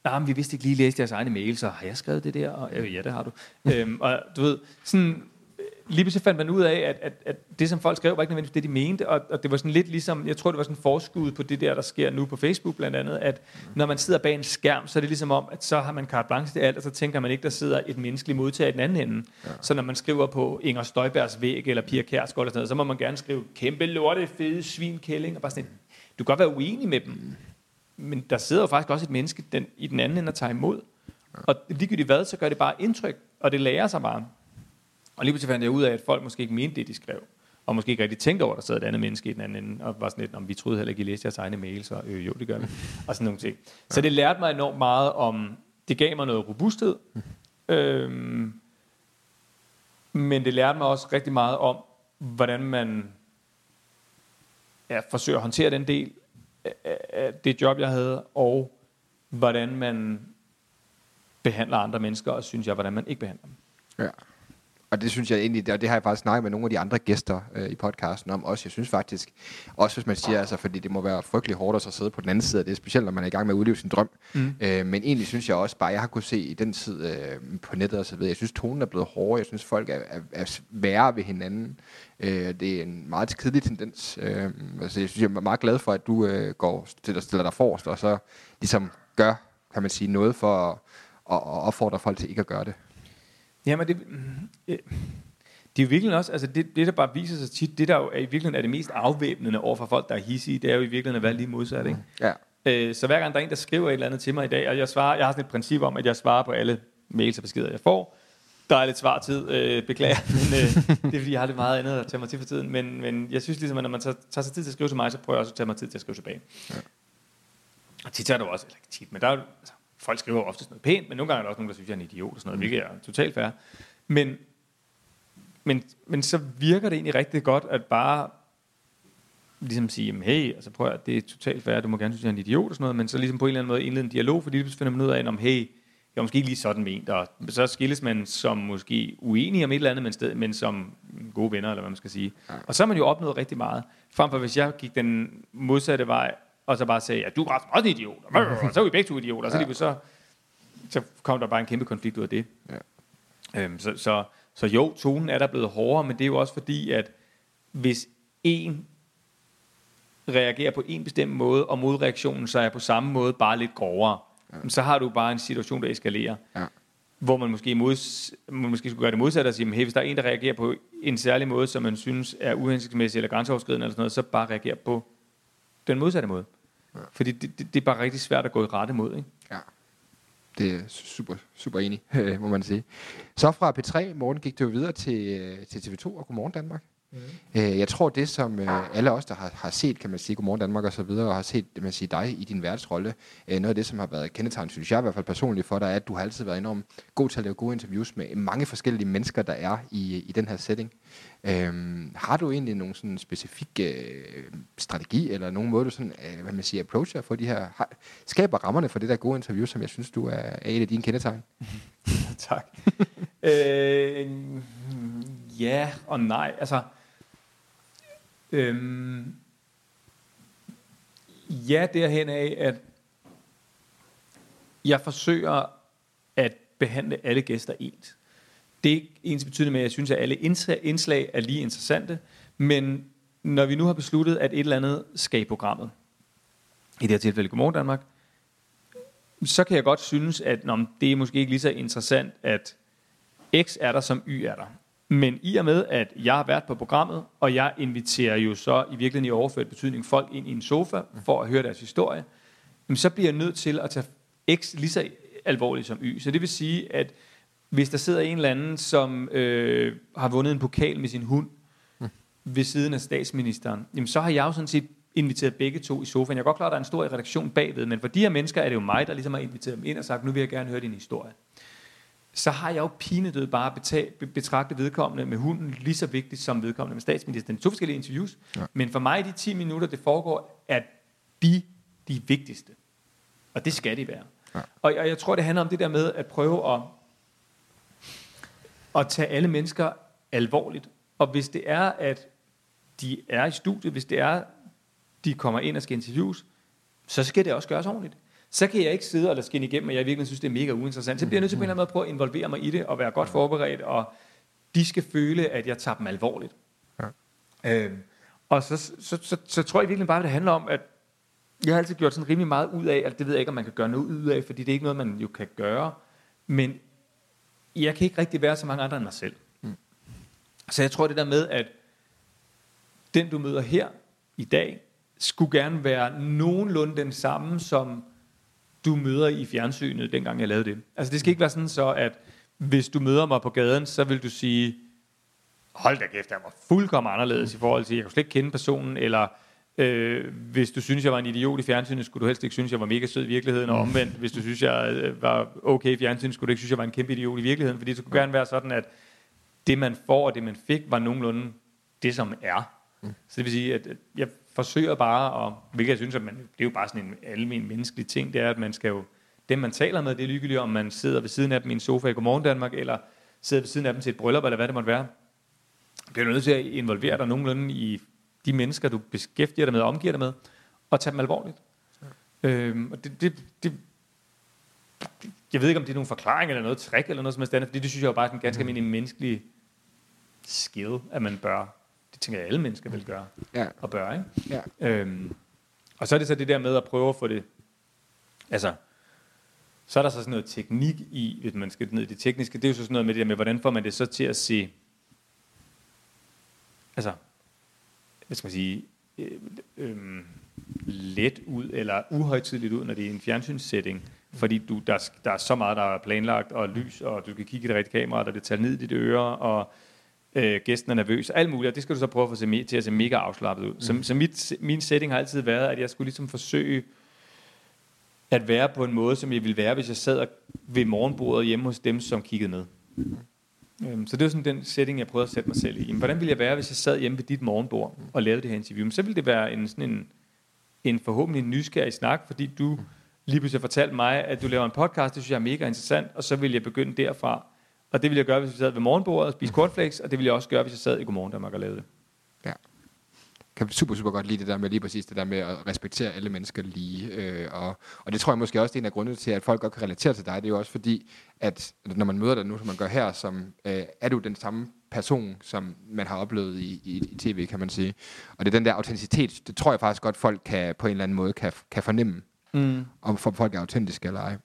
ah, men vi vidste ikke lige læse jeres egne mail, så har jeg skrevet det der? Og, øh, ja, det har du. øhm, og du ved, sådan, lige pludselig fandt man ud af, at, at, at det, som folk skrev, var ikke nødvendigvis det, de mente, og, og det var sådan lidt ligesom, jeg tror, det var sådan en forskud på det der, der sker nu på Facebook blandt andet, at når man sidder bag en skærm, så er det ligesom om, at så har man carte blanche til alt, og så tænker man ikke, der sidder et menneskeligt modtager i den anden ende. Ja. Så når man skriver på Inger Støjbergs væg, eller Pia Kjærsgaard, eller sådan noget, så må man gerne skrive, kæmpe lorte, fede svin, kælling, og bare sådan, du kan godt være uenig med dem, men der sidder jo faktisk også et menneske den, i den anden ende og tager imod. Og ligegyldigt hvad, så gør det bare indtryk, og det lærer sig bare. Og lige pludselig fandt jeg ud af, at folk måske ikke mente det, de skrev. Og måske ikke rigtig tænkte over, at der sad et andet menneske i den anden ende, og var sådan lidt, om vi troede heller ikke, I læste jeres egne mails, så øh, jo, det gør vi. og sådan nogle ting. Så det lærte mig enormt meget om, det gav mig noget robusthed, øhm, men det lærte mig også rigtig meget om, hvordan man ja, forsøger at håndtere den del af, af det job, jeg havde, og hvordan man behandler andre mennesker, og synes jeg, hvordan man ikke behandler dem. Ja. Og det synes jeg egentlig, og det har jeg faktisk snakket med nogle af de andre gæster øh, i podcasten om også. Jeg synes faktisk, også hvis man siger, altså, fordi det må være frygtelig hårdt at så sidde på den anden side af det, specielt når man er i gang med at udleve sin drøm. Mm. Øh, men egentlig synes jeg også bare, jeg har kunnet se i den tid øh, på nettet og så videre, jeg synes tonen er blevet hårdere, jeg synes folk er, er, er værre ved hinanden. Øh, det er en meget kedelig tendens. Øh, altså, jeg synes, jeg er meget glad for, at du øh, går stiller, stiller dig forrest, og så ligesom gør, kan man sige, noget for at, at, at opfordre folk til ikke at gøre det. Jamen, det, øh, det er jo virkelig også, altså det, det der bare viser sig tit, det der jo er i virkeligheden er det mest afvæbnende over for folk, der er hissige, det er jo i virkeligheden at være lige modsat, ikke? Ja. Øh, så hver gang der er en, der skriver et eller andet til mig i dag, og jeg, svarer, jeg har sådan et princip om, at jeg svarer på alle mails og beskeder, jeg får. Der er lidt svartid, øh, beklager, men øh, det er fordi, jeg har lidt meget andet at tage mig til for tiden. Men, men jeg synes ligesom, at når man tager, tager sig tid til at skrive til mig, så prøver jeg også at tage mig tid til at skrive tilbage. Ja. Og tit er jo også, eller ikke tit, men der er, altså, folk skriver ofte sådan noget pænt, men nogle gange er der også nogen, der synes, jeg er en idiot og sådan noget, hvilket er totalt fair. Men, men, men så virker det egentlig rigtig godt, at bare ligesom sige, jamen, hey, altså prøv at det er totalt fair, du må gerne synes, jeg er en idiot og sådan noget, men så ligesom på en eller anden måde indlede en dialog, fordi så finder man ud af, om hey, jeg er måske ikke lige sådan ment, og så skilles man som måske uenig om et eller andet, men, sted, men som gode venner, eller hvad man skal sige. Og så har man jo opnået rigtig meget. Frem for hvis jeg gik den modsatte vej, og så bare sagde, at du er også en idiot, og så er vi begge to idioter, og så, lige så, så kom der bare en kæmpe konflikt ud af det. Øhm, så, så, så jo, tonen er der blevet hårdere, men det er jo også fordi, at hvis en reagerer på en bestemt måde, og modreaktionen så er på samme måde bare lidt grovere, ja. så har du bare en situation, der eskalerer. Ja. Hvor man måske, mods, man måske skulle gøre det modsatte og sige, hey, hvis der er en, der reagerer på en særlig måde, som man synes er uhensigtsmæssig eller grænseoverskridende eller sådan noget, så bare reagere på den modsatte måde. Ja. Fordi det, det, det, er bare rigtig svært at gå i rette mod. Ikke? Ja. Det er super, super enig, må man sige. Så fra P3, morgen gik det jo videre til, øh, til TV2 og Godmorgen Danmark. Mm. Øh, jeg tror, det som øh, alle os, der har, har set, kan man sige, Godmorgen Danmark og så videre, og har set man sige, dig i din værtsrolle, øh, noget af det, som har været kendetegn, synes jeg i hvert fald personligt for dig, er, at du har altid været enormt god til at lave gode interviews med mange forskellige mennesker, der er i, i den her setting. Øhm, har du egentlig nogen sådan specifik øh, strategi, eller nogen måde, du sådan, øh, hvad man siger, approacher for de her, har, skaber rammerne for det der gode interview, som jeg synes, du er, er et af dine kendetegn? tak. øh, ja og nej. Altså, øhm, ja, derhen af, at jeg forsøger at behandle alle gæster ens. Det er ikke ens betydende med, at jeg synes, at alle indslag er lige interessante, men når vi nu har besluttet, at et eller andet skal i programmet, i det her tilfælde Godmorgen Danmark, så kan jeg godt synes, at nå, det er måske ikke lige så interessant, at X er der, som Y er der. Men i og med, at jeg har været på programmet, og jeg inviterer jo så i virkeligheden i overført betydning folk ind i en sofa for at høre deres historie, jamen, så bliver jeg nødt til at tage X lige så alvorligt som Y. Så det vil sige, at hvis der sidder en eller anden, som øh, har vundet en pokal med sin hund ved siden af statsministeren, jamen, så har jeg jo sådan set inviteret begge to i sofaen. Jeg er godt klar, at der er en stor redaktion bagved, men for de her mennesker er det jo mig, der ligesom har inviteret dem ind og sagt, nu vil jeg gerne høre din historie så har jeg jo pinedød bare betragtet vedkommende med hunden lige så vigtigt som vedkommende med statsministeren. Det er to forskellige interviews, ja. men for mig de 10 minutter, det foregår, er de de vigtigste. Og det skal de være. Ja. Og, og jeg tror, det handler om det der med at prøve at, at tage alle mennesker alvorligt. Og hvis det er, at de er i studiet, hvis det er, de kommer ind og skal interviews, så skal det også gøres ordentligt. Så kan jeg ikke sidde og lade skinne igennem, og jeg virkelig synes, det er mega uinteressant. Så bliver jeg nødt til på en eller anden måde at prøve at involvere mig i det, og være godt forberedt, og de skal føle, at jeg tager dem alvorligt. Ja. Øhm, og så, så, så, så, så tror jeg virkelig bare, at det handler om, at jeg har altid gjort sådan rimelig meget ud af, at det ved jeg ikke, om man kan gøre noget ud af, fordi det er ikke noget, man jo kan gøre. Men jeg kan ikke rigtig være så mange andre end mig selv. Mm. Så jeg tror det der med, at den du møder her i dag, skulle gerne være nogenlunde den samme, som du møder i fjernsynet, dengang jeg lavede det. Altså det skal ikke være sådan så, at hvis du møder mig på gaden, så vil du sige, hold da kæft, jeg var fuldkommen anderledes i forhold til, jeg kunne slet ikke kende personen, eller øh, hvis du synes, jeg var en idiot i fjernsynet, skulle du helst ikke synes, jeg var mega sød i virkeligheden, og omvendt, hvis du synes, jeg øh, var okay i fjernsynet, skulle du ikke synes, jeg var en kæmpe idiot i virkeligheden, fordi det skulle gerne være sådan, at det man får, og det man fik, var nogenlunde det, som er. Så det vil sige, at jeg forsøger bare, og, hvilket jeg synes, at man, det er jo bare sådan en almen menneskelig ting, det er, at man skal jo, dem man taler med, det er ligegyldigt, om man sidder ved siden af dem i en sofa i Godmorgen Danmark, eller sidder ved siden af dem til et bryllup, eller hvad det måtte være. Du bliver nødt til at involvere dig nogenlunde i de mennesker, du beskæftiger dig med og omgiver dig med, og tage dem alvorligt. Ja. Øhm, og det, det, det, jeg ved ikke, om det er nogen forklaring eller noget trick eller noget som helst andet, fordi det synes jeg jo bare er en ganske almindelig menneskelig skill, at man bør. Det tænker jeg, alle mennesker vil gøre Ja. og bør, ikke? Ja. Øhm, og så er det så det der med at prøve at få det, altså, så er der så sådan noget teknik i, hvis man skal ned i det tekniske, det er jo så sådan noget med det der med, hvordan får man det så til at se altså, hvad skal man sige, øh, øh, let ud, eller uhøjtidligt ud, når det er en fjernsynssætning. Fordi du, der, er- der er så meget, der er planlagt, og lys, og du kan kigge i det rigtige kamera, der det tager ned i dit øre, og øh, gæsten er nervøs, alt muligt, og det skal du så prøve at få se til at se mega afslappet ud. Så, så mit, min setting har altid været, at jeg skulle ligesom forsøge at være på en måde, som jeg ville være, hvis jeg sad ved morgenbordet hjemme hos dem, som kiggede med. Øhm, Så det var sådan den setting, jeg prøvede at sætte mig selv i. Jamen, hvordan ville jeg være, hvis jeg sad hjemme ved dit morgenbord og lavede det her interview? Men så ville det være en, sådan en, en forhåbentlig nysgerrig snak, fordi du lige pludselig fortalte mig, at du laver en podcast, det synes jeg er mega interessant, og så ville jeg begynde derfra. Og det ville jeg gøre, hvis jeg sad ved morgenbordet og spiste cornflakes, og det ville jeg også gøre, hvis jeg sad i Godmorgen Danmark og lavede det. Ja. Kan super, super godt lide det der med lige præcis det der med at respektere alle mennesker lige. Øh, og, og det tror jeg måske også, det er en af grundene til, at folk godt kan relatere til dig. Det er jo også fordi, at når man møder dig nu, som man gør her, som, øh, er du den samme person, som man har oplevet i, i, i tv, kan man sige. Og det er den der autenticitet, det tror jeg faktisk godt, folk kan, på en eller anden måde kan, kan fornemme, Mm. om folk er autentiske eller ej.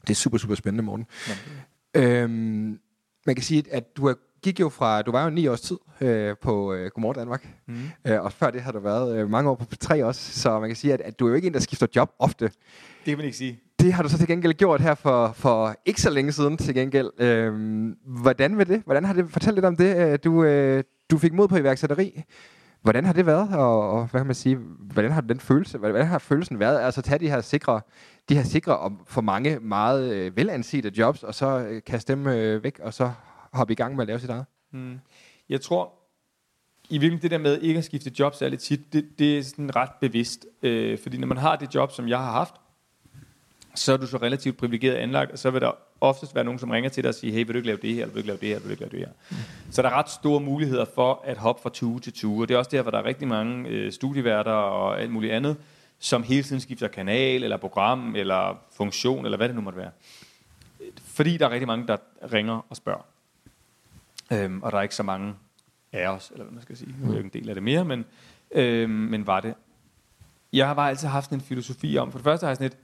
Det er super, super spændende, Morten. Øhm, man kan sige, at du er, gik jo fra, du var jo ni års tid øh, på øh, Godmorgen Danmark, Mm. øh, og før det har du været øh, mange år på P3 også, så man kan sige, at, at du er jo ikke en, der skifter job ofte. Det kan man ikke sige. Det har du så til gengæld gjort her for, for ikke så længe siden til gengæld. Øhm, hvordan med det? Hvordan har det? Fortæl lidt om det. Øh, Du, øh, du fik mod på iværksætteri. Hvordan har det været, og, og hvad kan man sige, hvordan har den følelse, hvordan har følelsen været, altså tage de her sikre, de her sikre og for mange meget øh, velansete jobs, og så øh, kaste dem øh, væk, og så hoppe i gang med at lave sit eget? Mm. Jeg tror, i virkeligheden det der med ikke at skifte job særligt tit, det, det er sådan ret bevidst. Øh, fordi når man har det job, som jeg har haft, så er du så relativt privilegeret anlagt, og så vil der oftest være nogen, som ringer til dig og siger, hey, vil du ikke lave det her, eller vil du ikke lave det her, eller vil du ikke lave det her. Mm. Så der er ret store muligheder for at hoppe fra tue til tue, og det er også derfor, der er rigtig mange øh, studieværter og alt muligt andet, som hele tiden skifter kanal, eller program, eller funktion, eller hvad det nu måtte være. Fordi der er rigtig mange, der ringer og spørger. Øhm, og der er ikke så mange af os, eller hvad man skal sige. Nu er jeg jo ikke en del af det mere, men, øhm, men var det. Jeg har bare altid haft en filosofi om, for det første har jeg sådan et,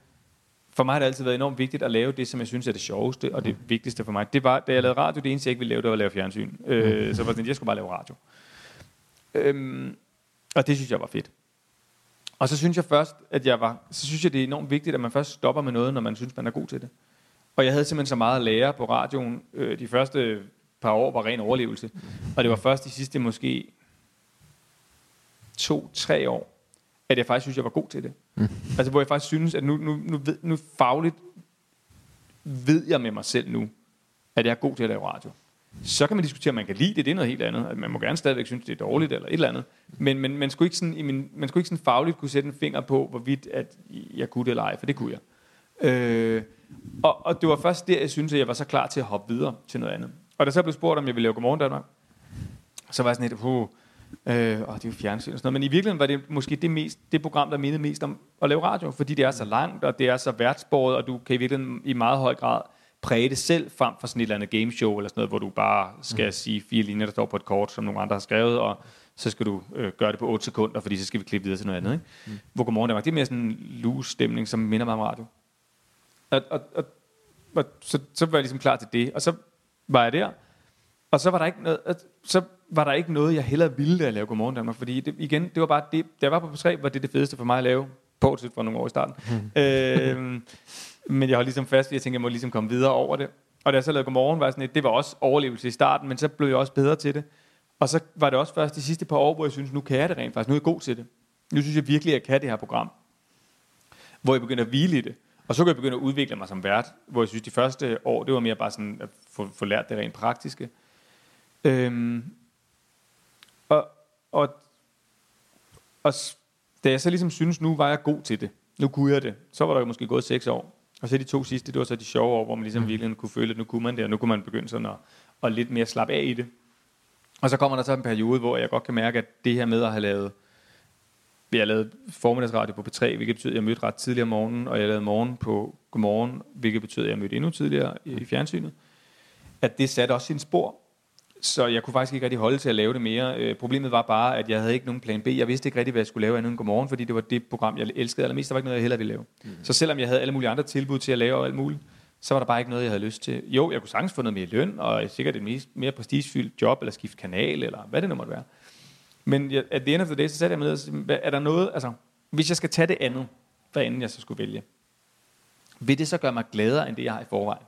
for mig har det altid været enormt vigtigt at lave det, som jeg synes er det sjoveste og det vigtigste for mig. Det var, da jeg lavede radio, det eneste jeg ikke ville lave, det var at lave fjernsyn. Øh, så var det sådan, jeg skulle bare lave radio. Øhm, og det synes jeg var fedt. Og så synes jeg først, at jeg var, så synes jeg, det er enormt vigtigt, at man først stopper med noget, når man synes, man er god til det. Og jeg havde simpelthen så meget at lære på radioen. Øh, de første par år var ren overlevelse. Og det var først de sidste måske to-tre år, at jeg faktisk synes, jeg var god til det. Mm. Altså hvor jeg faktisk synes, at nu, nu, nu, ved, nu fagligt ved jeg med mig selv nu, at jeg er god til at lave radio. Så kan man diskutere, om man kan lide det, det er noget helt andet. At Man må gerne stadigvæk synes, det er dårligt eller et eller andet. Men, men man, skulle ikke sådan, i min, man skulle ikke sådan fagligt kunne sætte en finger på, hvorvidt at jeg kunne det eller ej, for det kunne jeg. Øh, og, og det var først der, jeg synes, at jeg var så klar til at hoppe videre til noget andet. Og da så blev spurgt, om jeg ville lave Godmorgen Danmark, så var jeg sådan lidt, uh, øh, og det er jo fjernsyn og sådan noget. Men i virkeligheden var det måske det, mest, det program, der mindede mest om at lave radio, fordi det er så langt, og det er så værtsbordet, og du kan i virkeligheden i meget høj grad præge det selv frem for sådan et eller andet gameshow, eller sådan noget, hvor du bare skal mm. sige fire linjer, der står på et kort, som nogle andre har skrevet, og så skal du øh, gøre det på 8 sekunder, fordi så skal vi klippe videre til noget andet. Ikke? Mm. Hvor Godmorgen Danmark, det er mere sådan en loose stemning, som minder mig om radio. Og, og, og, og så, så var jeg ligesom klar til det, og så var jeg der, og så var der ikke noget, at- så var der ikke noget, jeg hellere ville, da jeg lavede Godmorgen Danmark, fordi det, igen, det var bare det, da jeg var på P3, var det det fedeste for mig at lave, bortset fra nogle år i starten. øhm, men jeg har ligesom fast, jeg tænkte, jeg må ligesom komme videre over det. Og da jeg så lavede Godmorgen, var sådan, et, det var også overlevelse i starten, men så blev jeg også bedre til det. Og så var det også først de sidste par år, hvor jeg synes, nu kan jeg det rent faktisk, nu er jeg god til det. Nu synes jeg virkelig, at jeg kan det her program. Hvor jeg begynder at hvile i det. Og så kan jeg begynde at udvikle mig som vært, hvor jeg synes, de første år, det var mere bare sådan at få, få lært det rent praktiske. Øhm, og, og, og da jeg så ligesom synes, nu var jeg god til det, nu kunne jeg det, så var der jo måske gået seks år. Og så de to sidste, det var så de sjove år, hvor man ligesom virkelig kunne føle, at nu kunne man det, og nu kunne man begynde sådan at, at lidt mere slappe af i det. Og så kommer der så en periode, hvor jeg godt kan mærke, at det her med at have lavet, jeg har lavet formiddagsradio på P3, hvilket betyder, at jeg mødte ret tidligere om morgenen, og jeg lavede morgen på Godmorgen, hvilket betyder, at jeg mødte endnu tidligere i, i fjernsynet. At det satte også sin spor. Så jeg kunne faktisk ikke rigtig holde til at lave det mere. Øh, problemet var bare, at jeg havde ikke nogen plan B. Jeg vidste ikke rigtig, hvad jeg skulle lave andet end Godmorgen, fordi det var det program, jeg elskede allermest. Der var ikke noget, jeg hellere ville lave. Mm. Så selvom jeg havde alle mulige andre tilbud til at lave og alt muligt, så var der bare ikke noget, jeg havde lyst til. Jo, jeg kunne sagtens få noget mere løn, og sikkert et mere, mere prestigefyldt job, eller skifte kanal, eller hvad det nu måtte være. Men jeg, at the end of the day, så satte jeg mig ned og sagde, er der noget, altså, hvis jeg skal tage det andet, hvad end jeg så skulle vælge, vil det så gøre mig gladere, end det jeg har i forvejen?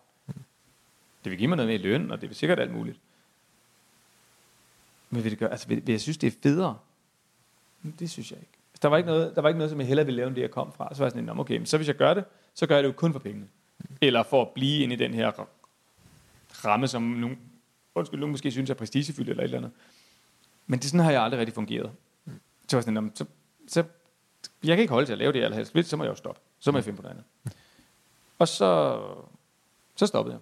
Det vil give mig noget mere i løn, og det vil sikkert alt muligt. Men vil det gøre, altså vil, vil jeg synes, det er federe? Det synes jeg ikke. Der var ikke noget, der var ikke noget som jeg hellere ville lave, end det jeg kom fra. Så var jeg sådan, "Nå, okay, men så hvis jeg gør det, så gør jeg det jo kun for pengene. Eller for at blive inde i den her ramme, som nogen, undskyld, nogen måske synes er prestigefyldt eller et eller andet. Men det sådan har jeg aldrig rigtig fungeret. Så var jeg sådan, så, så, jeg kan ikke holde til at lave det, jeg helst vil, så må jeg jo stoppe. Så må jeg finde på noget andet. Og så, så stoppede jeg.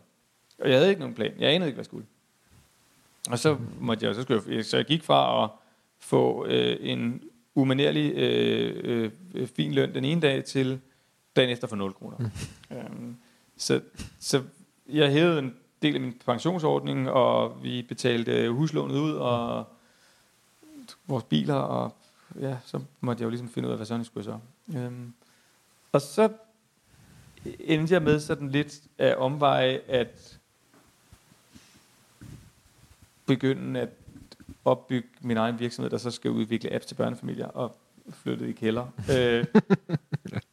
Og jeg havde ikke nogen plan. Jeg anede ikke, hvad jeg skulle. Og så måtte jeg, så, skulle jeg, så jeg gik fra at få øh, en umanerlig øh, øh, øh, fin løn den ene dag til dagen efter for 0 kroner. øhm, så, så jeg hævede en del af min pensionsordning, og vi betalte huslånet ud, og vores biler, og ja, så måtte jeg jo ligesom finde ud af, hvad sådan jeg skulle så. Øhm, og så endte jeg med sådan lidt af omveje at begynde at opbygge min egen virksomhed, der så skal udvikle apps til børnefamilier, og flyttede i kælder. øh,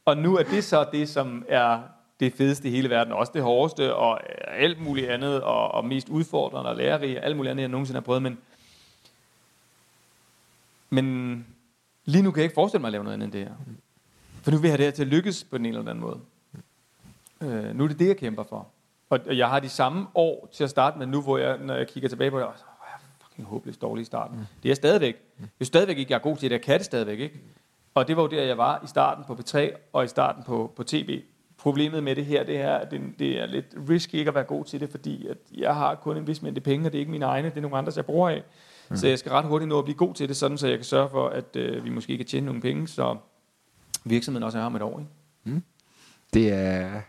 og nu er det så det, som er det fedeste i hele verden, også det hårdeste, og alt muligt andet, og, og mest udfordrende og lærerige, alt muligt andet, jeg nogensinde har prøvet, men, men lige nu kan jeg ikke forestille mig at lave noget andet end det her. For nu vil jeg have det her til at lykkes på den ene eller anden måde. Øh, nu er det det, jeg kæmper for. Og, og jeg har de samme år til at starte med nu, hvor jeg, når jeg kigger tilbage på det, så, "Åh, jeg er fucking håbløst dårlig i starten. Mm. Det er jeg stadigvæk. Jeg er stadigvæk ikke, jeg er god til det, jeg kan det stadigvæk ikke. Og det var jo der, jeg var i starten på P3 og i starten på, på tv. Problemet med det her, det er, at det, det er lidt risky ikke at være god til det, fordi at jeg har kun en vis mængde penge, og det er ikke mine egne, det er nogle andres, jeg bruger af. Mm. Så jeg skal ret hurtigt nå at blive god til det, sådan så jeg kan sørge for, at øh, vi måske kan tjene nogle penge, så virksomheden også er her om et år. Ikke? Det er,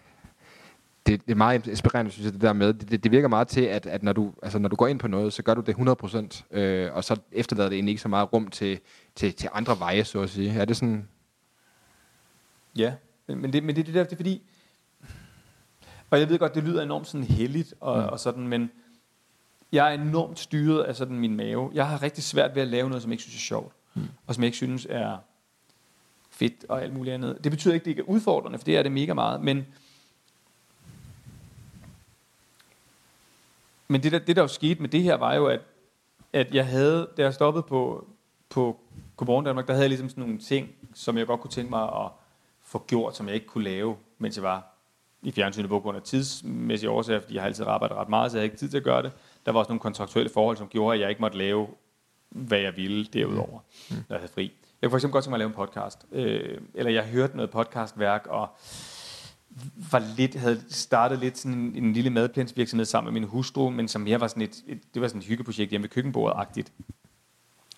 det, det er meget inspirerende, synes jeg, det der med. Det, det, det virker meget til, at, at når, du, altså, når du går ind på noget, så gør du det 100%, øh, og så efterlader det egentlig ikke så meget rum til, til, til andre veje, så at sige. Er det sådan... Ja, men, det, men det, er det der, det er fordi, og jeg ved godt, det lyder enormt sådan heldigt og, mm. og sådan, men jeg er enormt styret af sådan min mave. Jeg har rigtig svært ved at lave noget, som jeg ikke synes er sjovt, mm. og som jeg ikke synes er fedt og alt muligt andet. Det betyder ikke, at det ikke er udfordrende, for det er det mega meget, men men det der, det der jo skete med det her, var jo, at, at jeg havde, da jeg stoppede på, på Godmorgen Danmark, der havde jeg ligesom sådan nogle ting, som jeg godt kunne tænke mig at få gjort, som jeg ikke kunne lave, mens jeg var i fjernsynet på grund af tidsmæssige årsager, fordi jeg har altid arbejdet ret meget, så jeg havde ikke tid til at gøre det. Der var også nogle kontraktuelle forhold, som gjorde, at jeg ikke måtte lave, hvad jeg ville derudover, mm. når jeg havde fri. Jeg kunne for eksempel godt tænke mig at lave en podcast, øh, eller jeg hørte noget podcastværk, og var lidt, havde startet lidt sådan en, en lille madplansvirksomhed sammen med min hustru, men som mere var sådan et, et det var sådan et hyggeprojekt hjemme ved køkkenbordet-agtigt.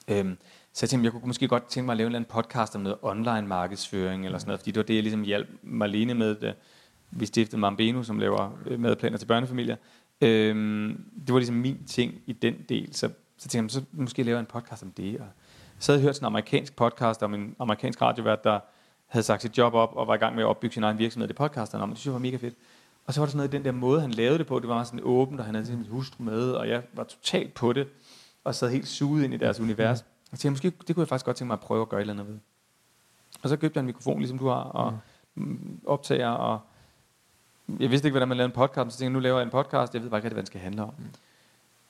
Øhm, så jeg tænkte, jeg kunne måske godt tænke mig at lave en eller anden podcast om noget online markedsføring eller sådan noget, fordi det var det, jeg ligesom hjalp Marlene med, da vi stiftede Mambeno, som laver øh, madplaner til børnefamilier. Øhm, det var ligesom min ting i den del, så, så tænkte jeg, så måske lave en podcast om det. Og så havde jeg hørt sådan en amerikansk podcast om en amerikansk radiovært, der havde sagt sit job op og var i gang med at opbygge sin egen virksomhed. Det podcastede han om, det synes jeg var mega fedt. Og så var der sådan noget i den der måde, han lavede det på, det var sådan åbent, og han havde sin hustru med, og jeg var totalt på det, og sad helt suget ind i deres univers. Og tænkte, måske det kunne jeg faktisk godt tænke mig at prøve at gøre et eller andet ved. Og så købte jeg en mikrofon, ligesom du har, og mm. optager, og jeg vidste ikke, hvordan man lavede en podcast, så tænkte jeg, nu laver jeg en podcast, jeg ved bare ikke hvad den skal handle om. Mm.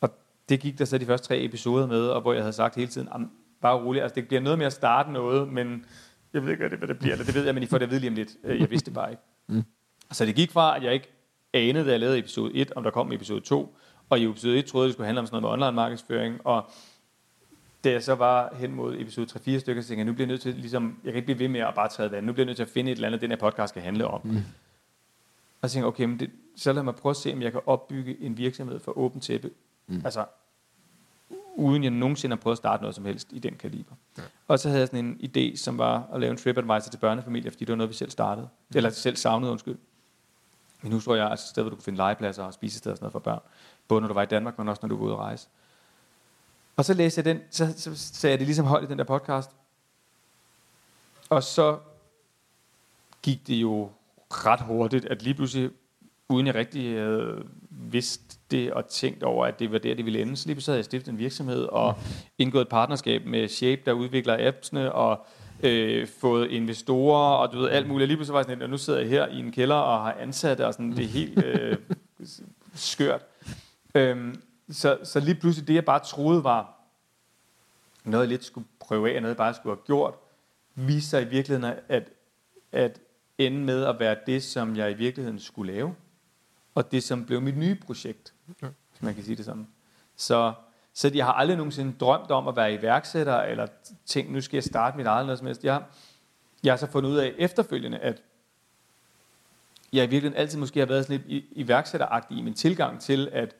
Og det gik der så de første tre episoder med, og hvor jeg havde sagt hele tiden, "Am, bare roligt, altså det bliver noget med at starte noget, men jeg ved ikke, hvad det, bliver, eller det ved jeg, men I får det at vide lige om lidt. Øh, Jeg vidste det bare ikke. Mm. Så det gik fra, at jeg ikke anede, da jeg lavede episode 1, om der kom episode 2, og i episode 1 troede jeg, det skulle handle om sådan noget med online markedsføring, og da jeg så var hen mod episode 3-4 stykker, så tænkte jeg, nu bliver jeg nødt til, ligesom, jeg kan ikke blive ved med at bare træde vand, nu bliver jeg nødt til at finde et eller andet, den her podcast skal handle om. Mm. Og så tænkte jeg, okay, men det, så lad mig prøve at se, om jeg kan opbygge en virksomhed for åbent tæppe. Mm. Altså, uden jeg nogensinde har prøvet at starte noget som helst i den kaliber. Ja. Og så havde jeg sådan en idé, som var at lave en TripAdvisor til børnefamilier, fordi det var noget, vi selv startede. Mm. Eller selv savnede, undskyld. Min hustru og jeg altså et sted, hvor du kan finde legepladser og spisesteder og sådan noget for børn. Både når du var i Danmark, men også når du var ude at rejse. Og så læste jeg den, så, så sagde jeg det ligesom højt i den der podcast. Og så gik det jo ret hurtigt, at lige pludselig uden jeg rigtig havde vidst det og tænkt over, at det var der, det ville ende. Så lige pludselig havde jeg stiftet en virksomhed og indgået et partnerskab med Shape, der udvikler appsene, og øh, fået investorer, og du ved, alt muligt. Lige pludselig var jeg sådan, at nu sidder jeg her i en kælder og har ansatte, og sådan, det er helt øh, skørt. Øhm, så, så lige pludselig det, jeg bare troede var noget, jeg lidt skulle prøve af, noget, jeg bare skulle have gjort, viste sig i virkeligheden at, at ende med at være det, som jeg i virkeligheden skulle lave, og det, som blev mit nye projekt, okay. hvis man kan sige det sådan. Så, så jeg har aldrig nogensinde drømt om at være iværksætter, eller tænkt, nu skal jeg starte mit eget noget som helst. Jeg, jeg har så fundet ud af efterfølgende, at jeg i virkeligheden altid måske har været sådan lidt iværksætteragtig i min tilgang til at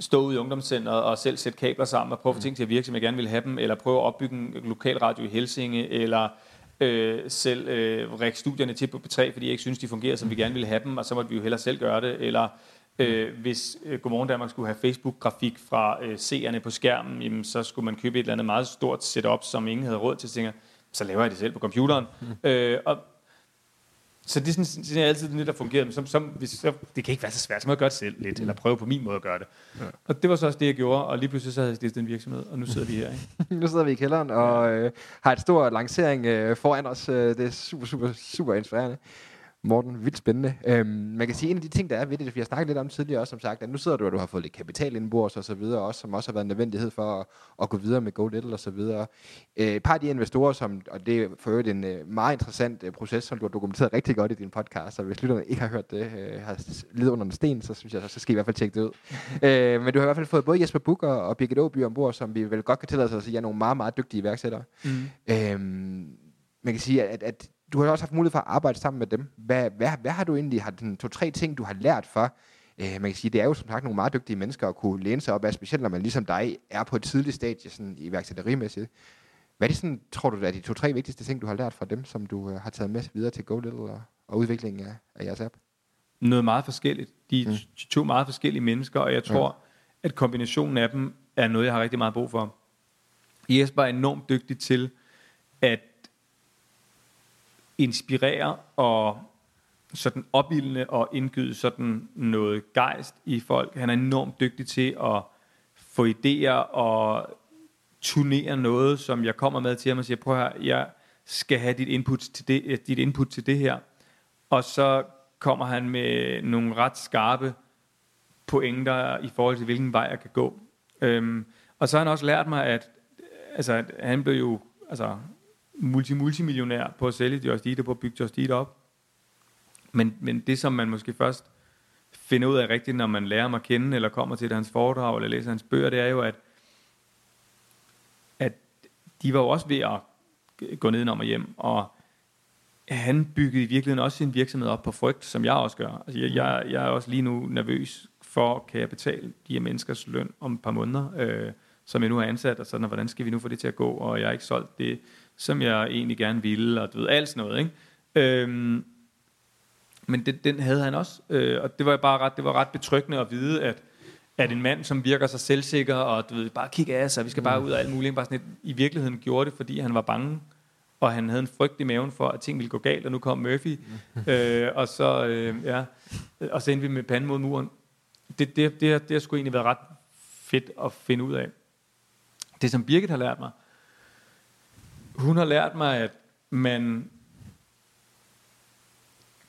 stå ude i ungdomscenteret og selv sætte kabler sammen og prøve at få ting til at virke, som jeg gerne vil have dem, eller prøve at opbygge en lokal radio i Helsinge, eller øh, selv øh, række studierne til på P3, fordi jeg ikke synes, de fungerer, som vi gerne ville have dem, og så måtte vi jo hellere selv gøre det, eller øh, hvis øh, Godmorgen Danmark skulle have Facebook-grafik fra øh, seerne på skærmen, jamen, så skulle man købe et eller andet meget stort setup, som ingen havde råd til, så så laver jeg det selv på computeren. Mm. Øh, og så det er sådan, sådan er altid det, der fungerer. Men som, som, hvis, så, det kan ikke være så svært, så må jeg gøre det selv lidt, eller prøve på min måde at gøre det. Ja. Og det var så også det, jeg gjorde, og lige pludselig så havde jeg stiftet en virksomhed, og nu sidder vi her. Ikke? nu sidder vi i kælderen, og øh, har et stort lancering øh, foran os. Øh, det er super, super, super inspirerende. Morten, vildt spændende. Øhm, man kan sige, en af de ting, der er ved det, vi har snakket lidt om tidligere også, som sagt, at nu sidder du, og du har fået lidt kapital indbords og så videre, også, som også har været en nødvendighed for at, at gå videre med Go Little og så videre. Øh, et par af de investorer, som, og det er for øvrigt en uh, meget interessant uh, proces, som du har dokumenteret rigtig godt i din podcast, og hvis lytterne ikke har hørt det, uh, har lidet under en sten, så synes jeg, så skal I i hvert fald tjekke det ud. uh, men du har i hvert fald fået både Jesper Buch og, og Birgit Åby ombord, som vi vel godt kan tillade os at sige, er nogle meget, meget dygtige iværksættere. Mm. Uh, man kan sige, at, at du har også haft mulighed for at arbejde sammen med dem. Hvad, hvad, hvad har du egentlig, har den to-tre ting, du har lært for? Øh, man kan sige, det er jo som sagt nogle meget dygtige mennesker at kunne læne sig op af, specielt når man ligesom dig er på et tidligt stadie sådan iværksætterimæssigt. Hvad er det sådan, tror du, er de to-tre vigtigste ting, du har lært fra dem, som du øh, har taget med videre til Go Little og, og udviklingen af, af jeres app? Noget meget forskelligt. De er mm. to meget forskellige mennesker, og jeg tror, ja. at kombinationen af dem er noget, jeg har rigtig meget brug for. Jesper er enormt dygtig til at inspirere og sådan opildne og indgyde sådan noget gejst i folk. Han er enormt dygtig til at få idéer og turnere noget, som jeg kommer med til ham og siger, prøv her, jeg skal have dit input til det, øh, dit input til det her. Og så kommer han med nogle ret skarpe pointer i forhold til, hvilken vej jeg kan gå. Øhm, og så har han også lært mig, at altså, han blev jo altså, multi-multimillionær på at sælge Just Eat og på at bygge Just Eat op. Men, men det, som man måske først finder ud af rigtigt, når man lærer ham at kende, eller kommer til hans foredrag, eller læser hans bøger, det er jo, at, at de var jo også ved at gå nedenom og hjem, og han byggede i virkeligheden også sin virksomhed op på frygt, som jeg også gør. Altså, jeg, jeg, jeg er også lige nu nervøs for, kan jeg betale de her menneskers løn om et par måneder, øh, som jeg nu har ansat, og sådan, og hvordan skal vi nu få det til at gå, og jeg har ikke solgt det som jeg egentlig gerne ville, og du ved, alt sådan noget, ikke? Øhm, men det, den havde han også, øh, og det var bare ret, det var ret betryggende at vide, at, at en mand, som virker så selvsikker, og du ved, bare kigge af sig, vi skal bare ud af alt muligt, bare sådan et, i virkeligheden gjorde det, fordi han var bange, og han havde en frygt i maven for, at ting ville gå galt, og nu kom Murphy, øh, og så, øh, ja, og så endte vi med panden mod muren. Det, det, det, det har sgu egentlig været ret fedt at finde ud af. Det, som Birgit har lært mig, hun har lært mig, at man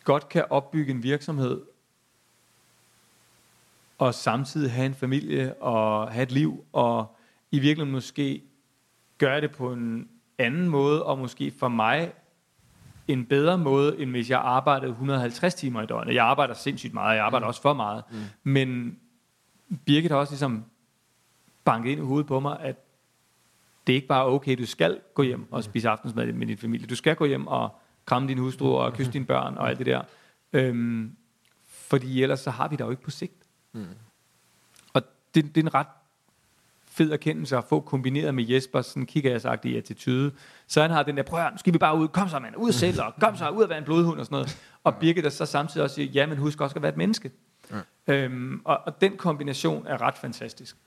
godt kan opbygge en virksomhed, og samtidig have en familie, og have et liv, og i virkeligheden måske gøre det på en anden måde, og måske for mig en bedre måde, end hvis jeg arbejdede 150 timer i døgnet. Jeg arbejder sindssygt meget, jeg arbejder mm. også for meget. Mm. Men Birgit har også ligesom banket ind i hovedet på mig, at det er ikke bare okay, du skal gå hjem og spise aftensmad med din familie. Du skal gå hjem og kramme din hustru og kysse dine børn og alt det der. Øhm, fordi ellers så har vi det jo ikke på sigt. Mm. Og det, det er en ret fed erkendelse at få kombineret med Jespers sådan kigger jeg sagt i attitude. Så han har den der, prøv nu skal vi bare ud, kom så mand, ud selv, og kom så ud at være en blodhund og sådan noget. Og Birgit der så samtidig også siger, ja, men husk også at være et menneske. Ja. Øhm, og, og den kombination er ret fantastisk.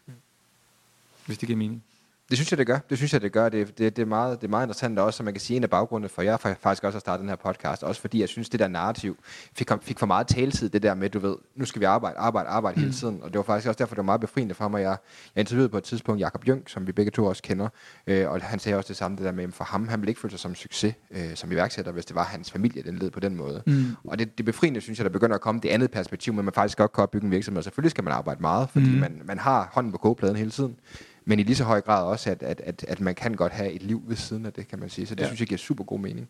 Hvis det giver mening. Det synes jeg, det gør. Det synes jeg, det gør. Det, det, det, er, meget, det er meget interessant også, som man kan sige, en af baggrundene for, jeg faktisk også har startet den her podcast, også fordi jeg synes, det der narrativ fik, fik for meget taletid, det der med, du ved, nu skal vi arbejde, arbejde, arbejde mm. hele tiden, og det var faktisk også derfor, det var meget befriende for mig. Jeg, jeg interviewede på et tidspunkt Jakob Jøng, som vi begge to også kender, øh, og han sagde også det samme, det der med, for ham, han ville ikke føle sig som succes øh, som iværksætter, hvis det var hans familie, den led på den måde. Mm. Og det, det befriende, synes jeg, der begynder at komme det andet perspektiv, men man faktisk godt kan opbygge en virksomhed. Selvfølgelig skal man arbejde meget, fordi mm. man, man har hånden på kogepladen hele tiden men i lige så høj grad også, at, at, at, at man kan godt have et liv ved siden af det, kan man sige. Så det ja. synes jeg giver super god mening.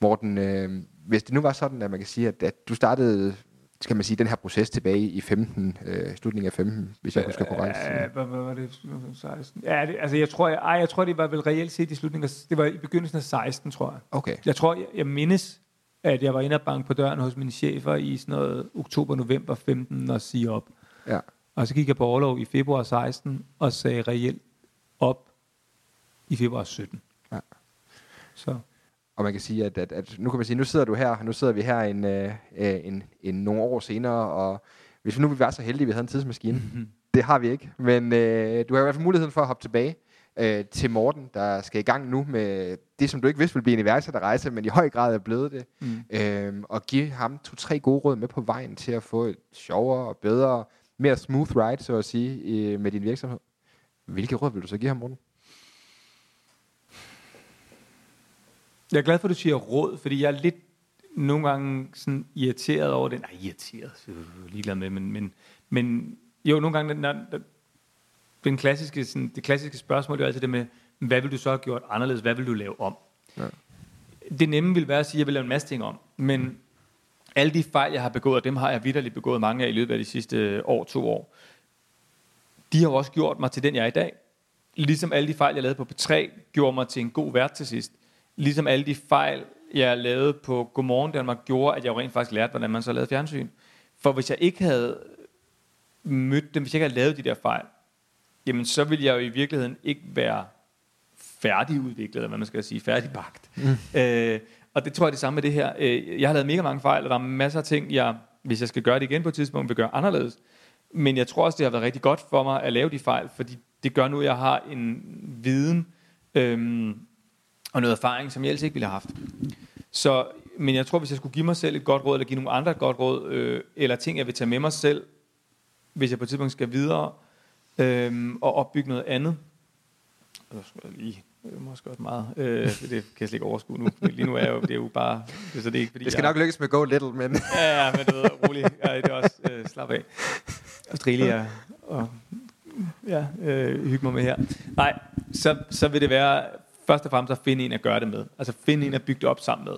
Morten, øh, hvis det nu var sådan, at man kan sige, at, at du startede skal man sige, den her proces tilbage i 15, øh, slutningen af 15, hvis jeg husker korrekt. Ja, hvad, hvad var det? 16? Ja, det, altså jeg tror, jeg, ej, jeg tror, det var vel reelt set i slutningen af, det var i begyndelsen af 16, tror jeg. Okay. Jeg tror, jeg, jeg mindes, at jeg var inde og banke på døren hos mine chefer i sådan noget oktober-november 15 og sige op. Ja. Og så gik jeg på overlov i februar 16 og sagde reelt op i februar 17. Ja. Så. Og man kan sige, at, at, at nu kan man sige, nu sidder du her, nu sidder vi her en, øh, en, en nogle år senere, og hvis vi nu ville være så heldige, at vi havde en tidsmaskine, mm-hmm. det har vi ikke, men øh, du har i hvert fald muligheden for at hoppe tilbage øh, til Morten, der skal i gang nu med det, som du ikke vidste ville blive en iværksætterrejse, men i høj grad er blevet det, mm. øh, og give ham to-tre gode råd med på vejen til at få et sjovere og bedre mere smooth ride, så at sige, i, med din virksomhed. Hvilke råd vil du så give ham, Morten? Jeg er glad for, at du siger råd, fordi jeg er lidt nogle gange sådan irriteret over det. Nej, irriteret, så er ligeglad med, men, men, men jo, nogle gange, når, når, den klassiske, sådan, det klassiske spørgsmål det er altid det med, hvad vil du så have gjort anderledes? Hvad vil du lave om? Ja. Det nemme vil være at sige, at jeg vil lave en masse ting om. Men alle de fejl, jeg har begået, og dem har jeg vidderligt begået mange af i løbet af de sidste år, to år, de har også gjort mig til den, jeg er i dag. Ligesom alle de fejl, jeg lavede på P3, gjorde mig til en god vært til sidst. Ligesom alle de fejl, jeg lavede på Godmorgen Danmark, gjorde, at jeg rent faktisk lærte, hvordan man så lavede fjernsyn. For hvis jeg ikke havde mødt dem, hvis jeg ikke havde lavet de der fejl, jamen så ville jeg jo i virkeligheden ikke være færdigudviklet, eller hvad man skal sige, færdigbagt. Mm. Øh, og det tror jeg er det samme med det her. Øh, jeg har lavet mega mange fejl, og der er masser af ting, jeg, hvis jeg skal gøre det igen på et tidspunkt, vil gøre anderledes. Men jeg tror også, det har været rigtig godt for mig at lave de fejl, fordi det gør nu, at jeg har en viden øhm, og noget erfaring, som jeg ellers ikke ville have haft. Så, men jeg tror, hvis jeg skulle give mig selv et godt råd, eller give nogle andre et godt råd, øh, eller ting, jeg vil tage med mig selv, hvis jeg på et tidspunkt skal videre øh, og opbygge noget andet. Så skal jeg lige måske også meget. Øh, det kan jeg slet ikke overskue nu. Lige nu er jeg jo, det er jo bare... Det, så det, er ikke, fordi det skal jeg, nok lykkes med Go Little, men... ja, ja, men du ved, rolig. Ja, det er også øh, slap af. Australia og ja, øh, hygge mig med her. Nej, så, så vil det være først og fremmest at finde en at gøre det med. Altså finde en at bygge det op sammen med.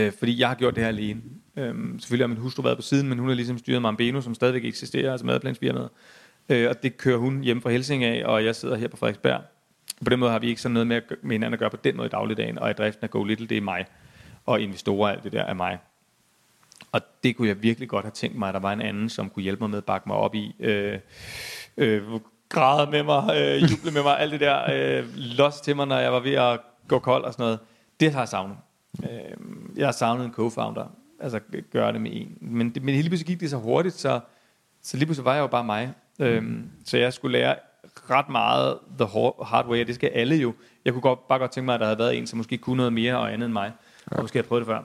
Øh, fordi jeg har gjort det her alene. Øhm, selvfølgelig har min hustru været på siden, men hun har ligesom styret Mambeno, som stadigvæk eksisterer, altså madplansfirmaet. Øh, og det kører hun hjemme fra Helsing af, og jeg sidder her på Frederiksberg. På den måde har vi ikke sådan noget med, med hinanden at gøre på den måde i dagligdagen, og at driften af Go Little, det er mig, og investorer alt det der er mig. Og det kunne jeg virkelig godt have tænkt mig, at der var en anden, som kunne hjælpe mig med at bakke mig op i. Øh, øh, græde med mig, øh, juble med mig, alt det der, øh, los til mig, når jeg var ved at gå kold og sådan noget. Det har jeg savnet. Øh, jeg har savnet en co-founder, altså gøre det med en. Men, det, men lige pludselig gik det så hurtigt, så, så lige pludselig var jeg jo bare mig. Øh, så jeg skulle lære ret meget the hard way, og det skal alle jo. Jeg kunne godt, bare godt tænke mig, at der havde været en, som måske kunne noget mere og andet end mig, og måske have prøvet det før.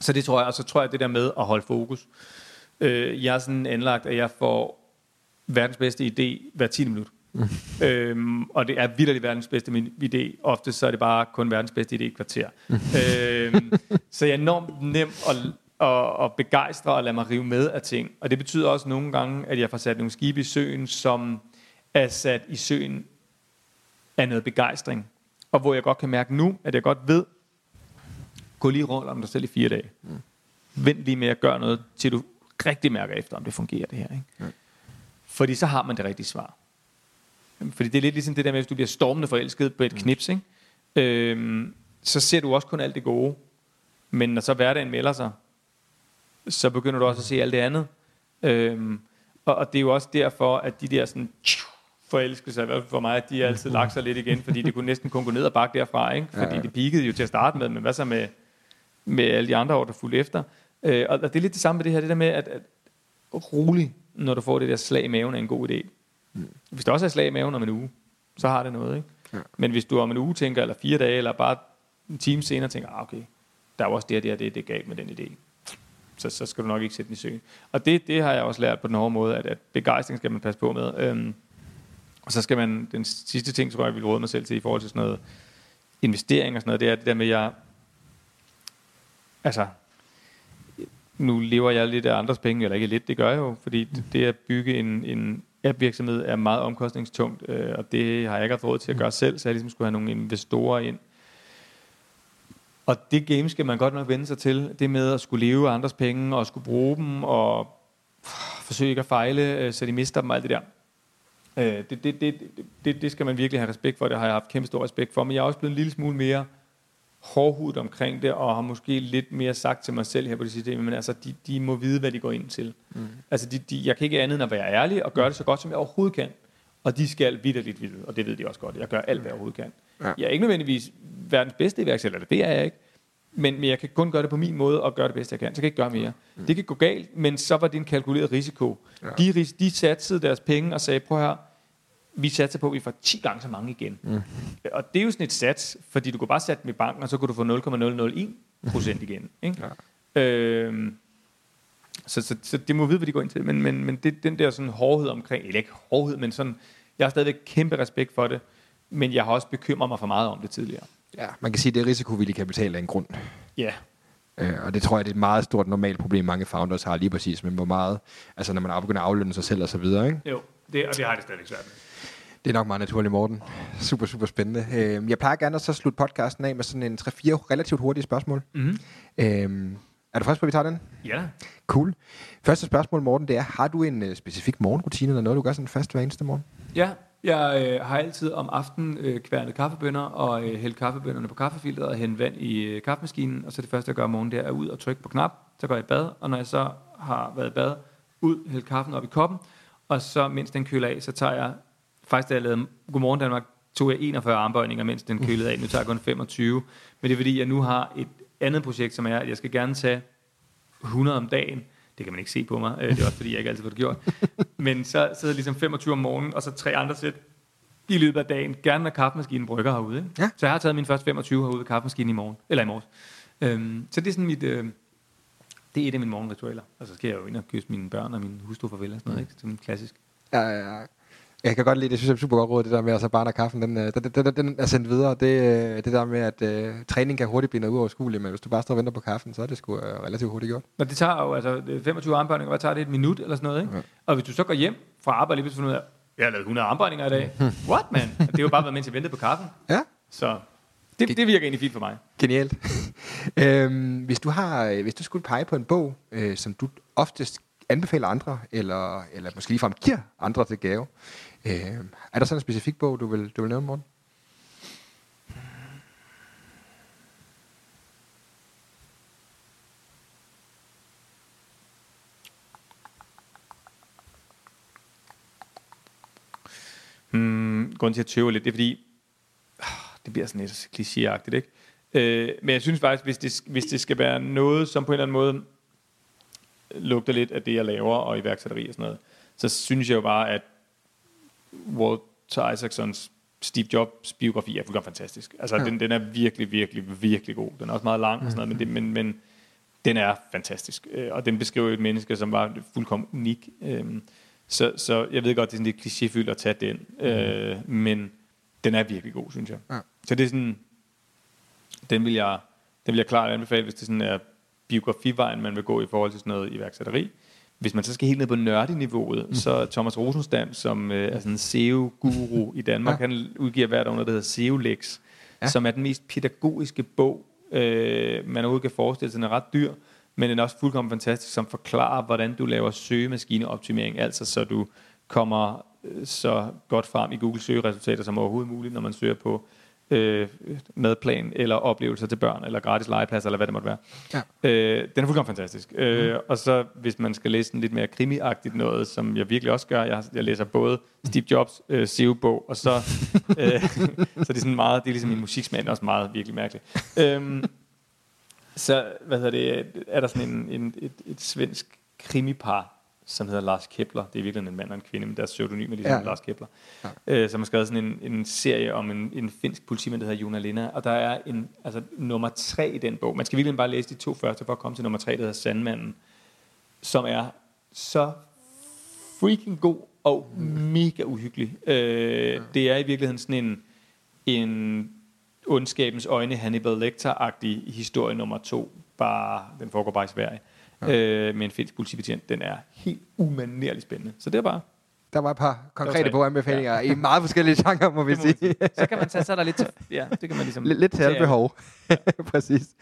Så det tror jeg, og så tror jeg, det der med at holde fokus. Øh, jeg er sådan anlagt, at jeg får verdens bedste idé hver 10 minut. Øhm, og det er vildt verdens bedste idé. Ofte så er det bare kun verdens bedste idé i et kvarter. Øhm, så jeg er enormt nem at, at, at begejstre og lade mig rive med af ting. Og det betyder også nogle gange, at jeg får sat nogle skibe i søen, som er sat i søen af noget begejstring. Og hvor jeg godt kan mærke nu, at jeg godt ved, gå lige rundt om dig selv i fire dage. Mm. Vent lige med at gøre noget, til du rigtig mærker efter, om det fungerer det her. Ikke? Mm. Fordi så har man det rigtige svar. Fordi det er lidt ligesom det der med, hvis du bliver stormende forelsket på et mm. knips, ikke? Øhm, så ser du også kun alt det gode. Men når så hverdagen melder sig, så begynder du også at se alt det andet. Øhm, og, og det er jo også derfor, at de der sådan, forelskelser, i hvert fald for mig, at de altid lagt sig lidt igen, fordi det kunne næsten kun gå ned og bakke derfra, ikke? fordi ja, ja. det peakede jo til at starte med, men hvad så med, med alle de andre år, der fulgte efter. Øh, og det er lidt det samme med det her, det der med, at, at rolig, når du får det der slag i maven, er en god idé. Mm. Hvis der også er slag i maven om en uge, så har det noget. Ikke? Ja. Men hvis du om en uge tænker, eller fire dage, eller bare en time senere tænker, ah, okay, der er jo også det her, det her, det, det galt med den idé. Så, så skal du nok ikke sætte den i søen. Og det, det har jeg også lært på den hårde måde, at, at begejstring skal man passe på med. Øhm, og så skal man, den sidste ting, tror jeg, jeg vil råde mig selv til i forhold til sådan noget investering og sådan noget, det er det der med, at jeg, altså, nu lever jeg lidt af andres penge, eller ikke lidt, det gør jeg jo, fordi det, det at bygge en, en app-virksomhed er meget omkostningstungt, øh, og det har jeg ikke haft råd til at gøre selv, så jeg ligesom skulle have nogle investorer ind. Og det game skal man godt nok vende sig til, det med at skulle leve af andres penge, og skulle bruge dem, og forsøge ikke at fejle, øh, så de mister dem og alt det der. Øh, det, det, det, det, det skal man virkelig have respekt for, det har jeg haft kæmpe stor respekt for, men jeg er også blevet en lille smule mere hårdhudet omkring det, og har måske lidt mere sagt til mig selv her på det sidste, men altså, de, de må vide, hvad de går ind til. Mm. Altså, de, de, jeg kan ikke andet end at være ærlig og gøre det så godt, som jeg overhovedet kan. Og de skal vidderligt vide, og det ved de også godt. Jeg gør alt, hvad jeg overhovedet kan. Ja. Jeg er ikke nødvendigvis verdens bedste iværksætter, det er jeg ikke. Men, men jeg kan kun gøre det på min måde og gøre det bedste, jeg kan. Så kan jeg ikke gøre mere. Mm. Det kan gå galt, men så var det en kalkuleret risiko. Ja. De, de satsede deres penge og sagde, prøv her, vi satser på, at vi får 10 gange så mange igen. Mm. Og det er jo sådan et sats, fordi du kunne bare sætte dem i banken, og så kunne du få 0,001 procent igen. Ikke? Ja. Øhm, så, så, så det må vide, hvad de går ind til. Men, men, men det, den der sådan hårdhed omkring, eller ikke hårdhed, men sådan, jeg har stadigvæk kæmpe respekt for det, men jeg har også bekymret mig for meget om det tidligere. Ja, man kan sige, at det er risikovillig kapital af en grund. Ja, Øh, og det tror jeg, det er et meget stort normalt problem, mange founders har lige præcis, men hvor meget, altså når man er begynder at aflønne sig selv og så videre, ikke? jo, det, og det har det stadigvæk svært med. Det er nok meget naturligt, Morten. Super, super spændende. Øh, jeg plejer gerne at så slutte podcasten af med sådan en 3-4 relativt hurtige spørgsmål. Mm-hmm. Øh, er du frisk på, at vi tager den? Ja, Cool. Første spørgsmål, Morten, det er, har du en øh, specifik morgenrutine, eller noget, du gør sådan fast hver eneste morgen? Ja, jeg øh, har altid om aftenen øh, kværnet kaffebønner og øh, hældt kaffebønnerne på kaffefilteret og hældt vand i øh, kaffemaskinen. Og så det første, jeg gør om morgenen, det er at ud og trykke på knap. Så går jeg i bad, og når jeg så har været i bad, ud, hældt kaffen op i koppen. Og så, mens den køler af, så tager jeg, faktisk da jeg lavede Godmorgen Danmark, tog jeg 41 armbøjninger, mens den kølede af. Nu tager jeg kun 25. Men det er fordi, jeg nu har et andet projekt, som er, at jeg skal gerne tage 100 om dagen. Det kan man ikke se på mig. Øh, Det er også fordi, jeg ikke altid får det gjort. Men så sidder jeg ligesom 25 om morgenen, og så tre andre sæt i løbet af dagen. Gerne når kaffemaskinen brygger herude. Ikke? Ja. Så jeg har taget min første 25 herude ved kaffemaskinen i morgen. Eller i morges. Øhm, så det er sådan mit... Øh, det er et af mine morgenritualer. Og så skal jeg jo ind og kysse mine børn og min hustru farvel og sådan noget. Ikke? Som klassisk. Ja, ja, ja. Jeg kan godt lide det, jeg synes jeg er super godt råd, det der med, at så bare kaffen, den, øh, den, den, den, den er sendt videre. Det, øh, det der med, at uh, træning kan hurtigt blive noget uoverskueligt, men hvis du bare står og venter på kaffen, så er det sgu uh, relativt hurtigt gjort. Men det tager jo altså det er 25 armbøjninger, hvad tager det? Et minut eller sådan noget, ikke? Ja. Og hvis du så går hjem fra arbejde, lige finder ud af, jeg har lavet 100 armbøjninger i dag. What, man? Det er jo bare været, mens jeg ventede på kaffen. Ja, Så det, det virker egentlig fint for mig. genialt. øhm, hvis, du har, øh, hvis du skulle pege på en bog, øh, som du oftest anbefaler andre, eller, eller måske ligefrem giver andre til gave, øh, er der sådan en specifik bog, du vil, du vil nævne, Morten? Hmm, grunden til at tøve lidt, det er fordi, ah, det bliver sådan lidt klichéagtigt, ikke? Øh, men jeg synes faktisk, hvis det, hvis det skal være noget, som på en eller anden måde lugter lidt af det, jeg laver, og iværksætteri og sådan noget, så synes jeg jo bare, at Walter Isaacsons Steve Jobs biografi er fuldkommen fantastisk. Altså, Ja. den, den er virkelig, virkelig, virkelig god. Den er også meget lang og sådan noget, men, det, men, men den er fantastisk. Øh, Og den beskriver et menneske, som var fuldkommen unik. Øhm, Så, så jeg ved godt, det er sådan lidt klichéfyldt at tage den, øh, men den er virkelig god, synes jeg. Ja. Så det er sådan, den vil jeg, den vil jeg klart anbefale, hvis det sådan er biografivejen, man vil gå i forhold til sådan noget iværksætteri. Hvis man så skal helt ned på nørdeniveauet, mm. så Thomas Rosenstand, som øh, er sådan en SEO-guru i Danmark, Ja. han udgiver hvert år noget, der hedder SEO-lex, Ja. ja. som er den mest pædagogiske bog, øh, man overhovedet kan forestille sig. Den er ret dyr, men den er også fuldkommen fantastisk, som forklarer, hvordan du laver søgemaskineoptimering, altså så du kommer øh, så godt frem i Google søgeresultater som overhovedet muligt, når man søger på øh, madplan, eller oplevelser til børn, eller gratis legeplads, eller hvad det måtte være. Ja. Øh, den er fuldkommen fantastisk. Mm. Øh, og så hvis man skal læse en lidt mere krimiagtigt noget, som jeg virkelig også gør, jeg, jeg læser både Steve Jobs øh, SEO-bog, og så, øh, så det er sådan meget, det er ligesom min er også meget virkelig mærkelig. Øhm, så hvad hedder det, er der sådan en, en, et, et svensk krimipar, som hedder Lars Kepler. Det er virkelig en mand og en kvinde, men deres pseudonym er ligesom Ja. ja. Lars Kepler. Ja. Øh, som har skrevet sådan en, en serie om en, en finsk politimand, der hedder Jona Linna. Og der er en, altså, nummer tre i den bog. Man skal virkelig bare læse de to første for at komme til nummer tre, der hedder Sandmanden. Som er så freaking god og mega uhyggelig. Øh, det er i virkeligheden sådan en, en ondskabens øjne Hannibal Lecter-agtig historie nummer to. Bare, den foregår bare i Sverige. Ja. Øh, med en finsk politibetjent. Den er helt umanerligt spændende. Så det er bare... Der var et par konkrete boganbefalinger ja. i meget forskellige genrer, må vi sige. Så kan man tage sig der lidt til... Ja, det kan man ligesom... Lidt, lidt til alle behov. Præcis.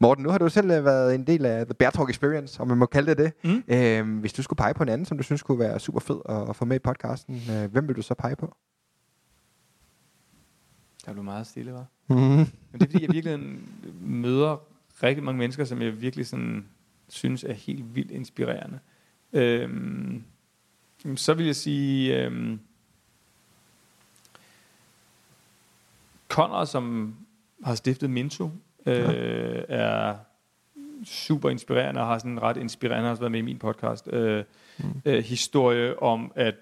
Morten, nu har du selv øh, været en del af The Bear Talk Experience, om man må kalde det det. Mm. Øhm, hvis du skulle pege på en anden, som du synes kunne være super fed at, at få med i podcasten, øh, hvem vil du så pege på? Der blev meget stille, var. Mm-hmm. Men det er fordi, jeg virkelig møder rigtig mange mennesker, som jeg virkelig sådan, synes er helt vildt inspirerende. Øhm, så vil jeg sige, øhm, Conrad, som har stiftet Minto, øh, er super inspirerende og har sådan en ret inspirerende, han har også været med i min podcast, øh, mm. øh, historie om at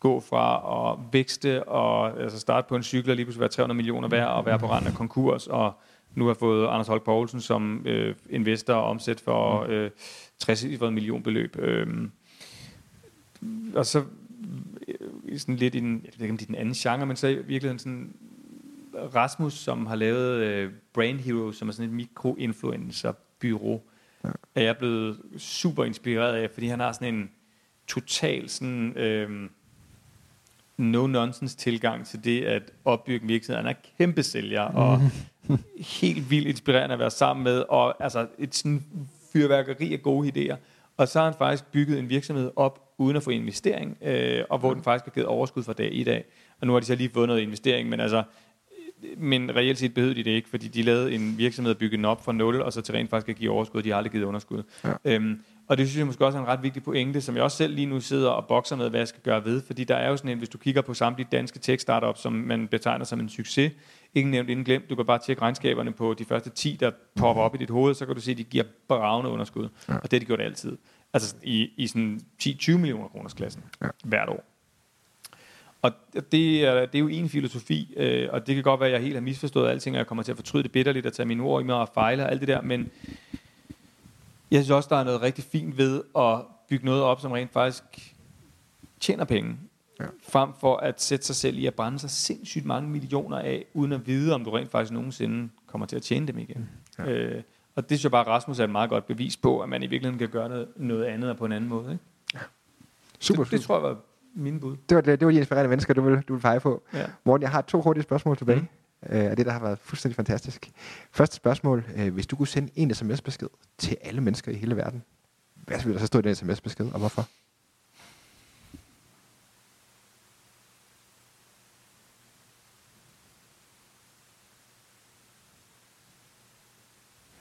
gå fra at vækste og altså starte på en cykel og lige pludselig være 300 millioner værd og være på randen af konkurs og nu har fået Anders Holk Poulsen som øh, investor og omsæt for øh, 60 millionbeløb. Øh, og så øh, sådan lidt i den, jeg ved ikke om det er den anden genre, men så i virkeligheden sådan Rasmus, som har lavet øh, Brain Hero, som er sådan et mikroinfluencer-byrå, ja. er jeg blevet super inspireret af, fordi han har sådan en total sådan, øh, no-nonsense tilgang til det at opbygge en virksomhed. Han er kæmpe sælger, og helt vildt inspirerende at være sammen med, og altså et sådan fyrværkeri af gode idéer. Og så har han faktisk bygget en virksomhed op, uden at få investering, øh, og hvor den faktisk har givet overskud fra dag i dag. Og nu har de så lige fået noget investering, men altså, men reelt set behøvede de det ikke, fordi de lavede en virksomhed og byggede den op fra nul, og så til rent faktisk at give overskud, de har aldrig givet underskud. Ja. Øhm, og det synes jeg måske også er en ret vigtig pointe, som jeg også selv lige nu sidder og bokser med, hvad jeg skal gøre ved, fordi der er jo sådan en, hvis du kigger på samtlige danske tech-startups, som man betegner som en succes, ingen nævnt, ingen glemt, du kan bare tjekke regnskaberne på de første 10, der popper op i dit hoved, så kan du se, at de giver bravende underskud, ja. og det har de gjort altid. Altså i, i sådan 10-20 millioner kroners klassen ja. hvert år. Og det er, det er jo en filosofi, øh, og det kan godt være, at jeg helt har misforstået alting, og jeg kommer til at fortryde det bitterligt og tage mine ord i mig og fejle og alt det der, men jeg synes også, der er noget rigtig fint ved at bygge noget op, som rent faktisk tjener penge, ja. frem for at sætte sig selv i at brænde sig sindssygt mange millioner af, uden at vide, om du rent faktisk nogensinde kommer til at tjene dem igen. Ja. Øh, og det synes jeg bare, Rasmus er et meget godt bevis på, at man i virkeligheden kan gøre noget, noget andet og på en anden måde. Ikke? Ja. Super, det, det tror jeg var mine bud. Det var, det, det var de inspirerende mennesker, du vil, du vil pege på. Ja. Morten, jeg har to hurtige spørgsmål tilbage. Mm. Øh, det, der har været fuldstændig fantastisk. Første spørgsmål. Øh, hvis du kunne sende en sms-besked til alle mennesker i hele verden, hvad ville der så stå i den sms-besked, og hvorfor?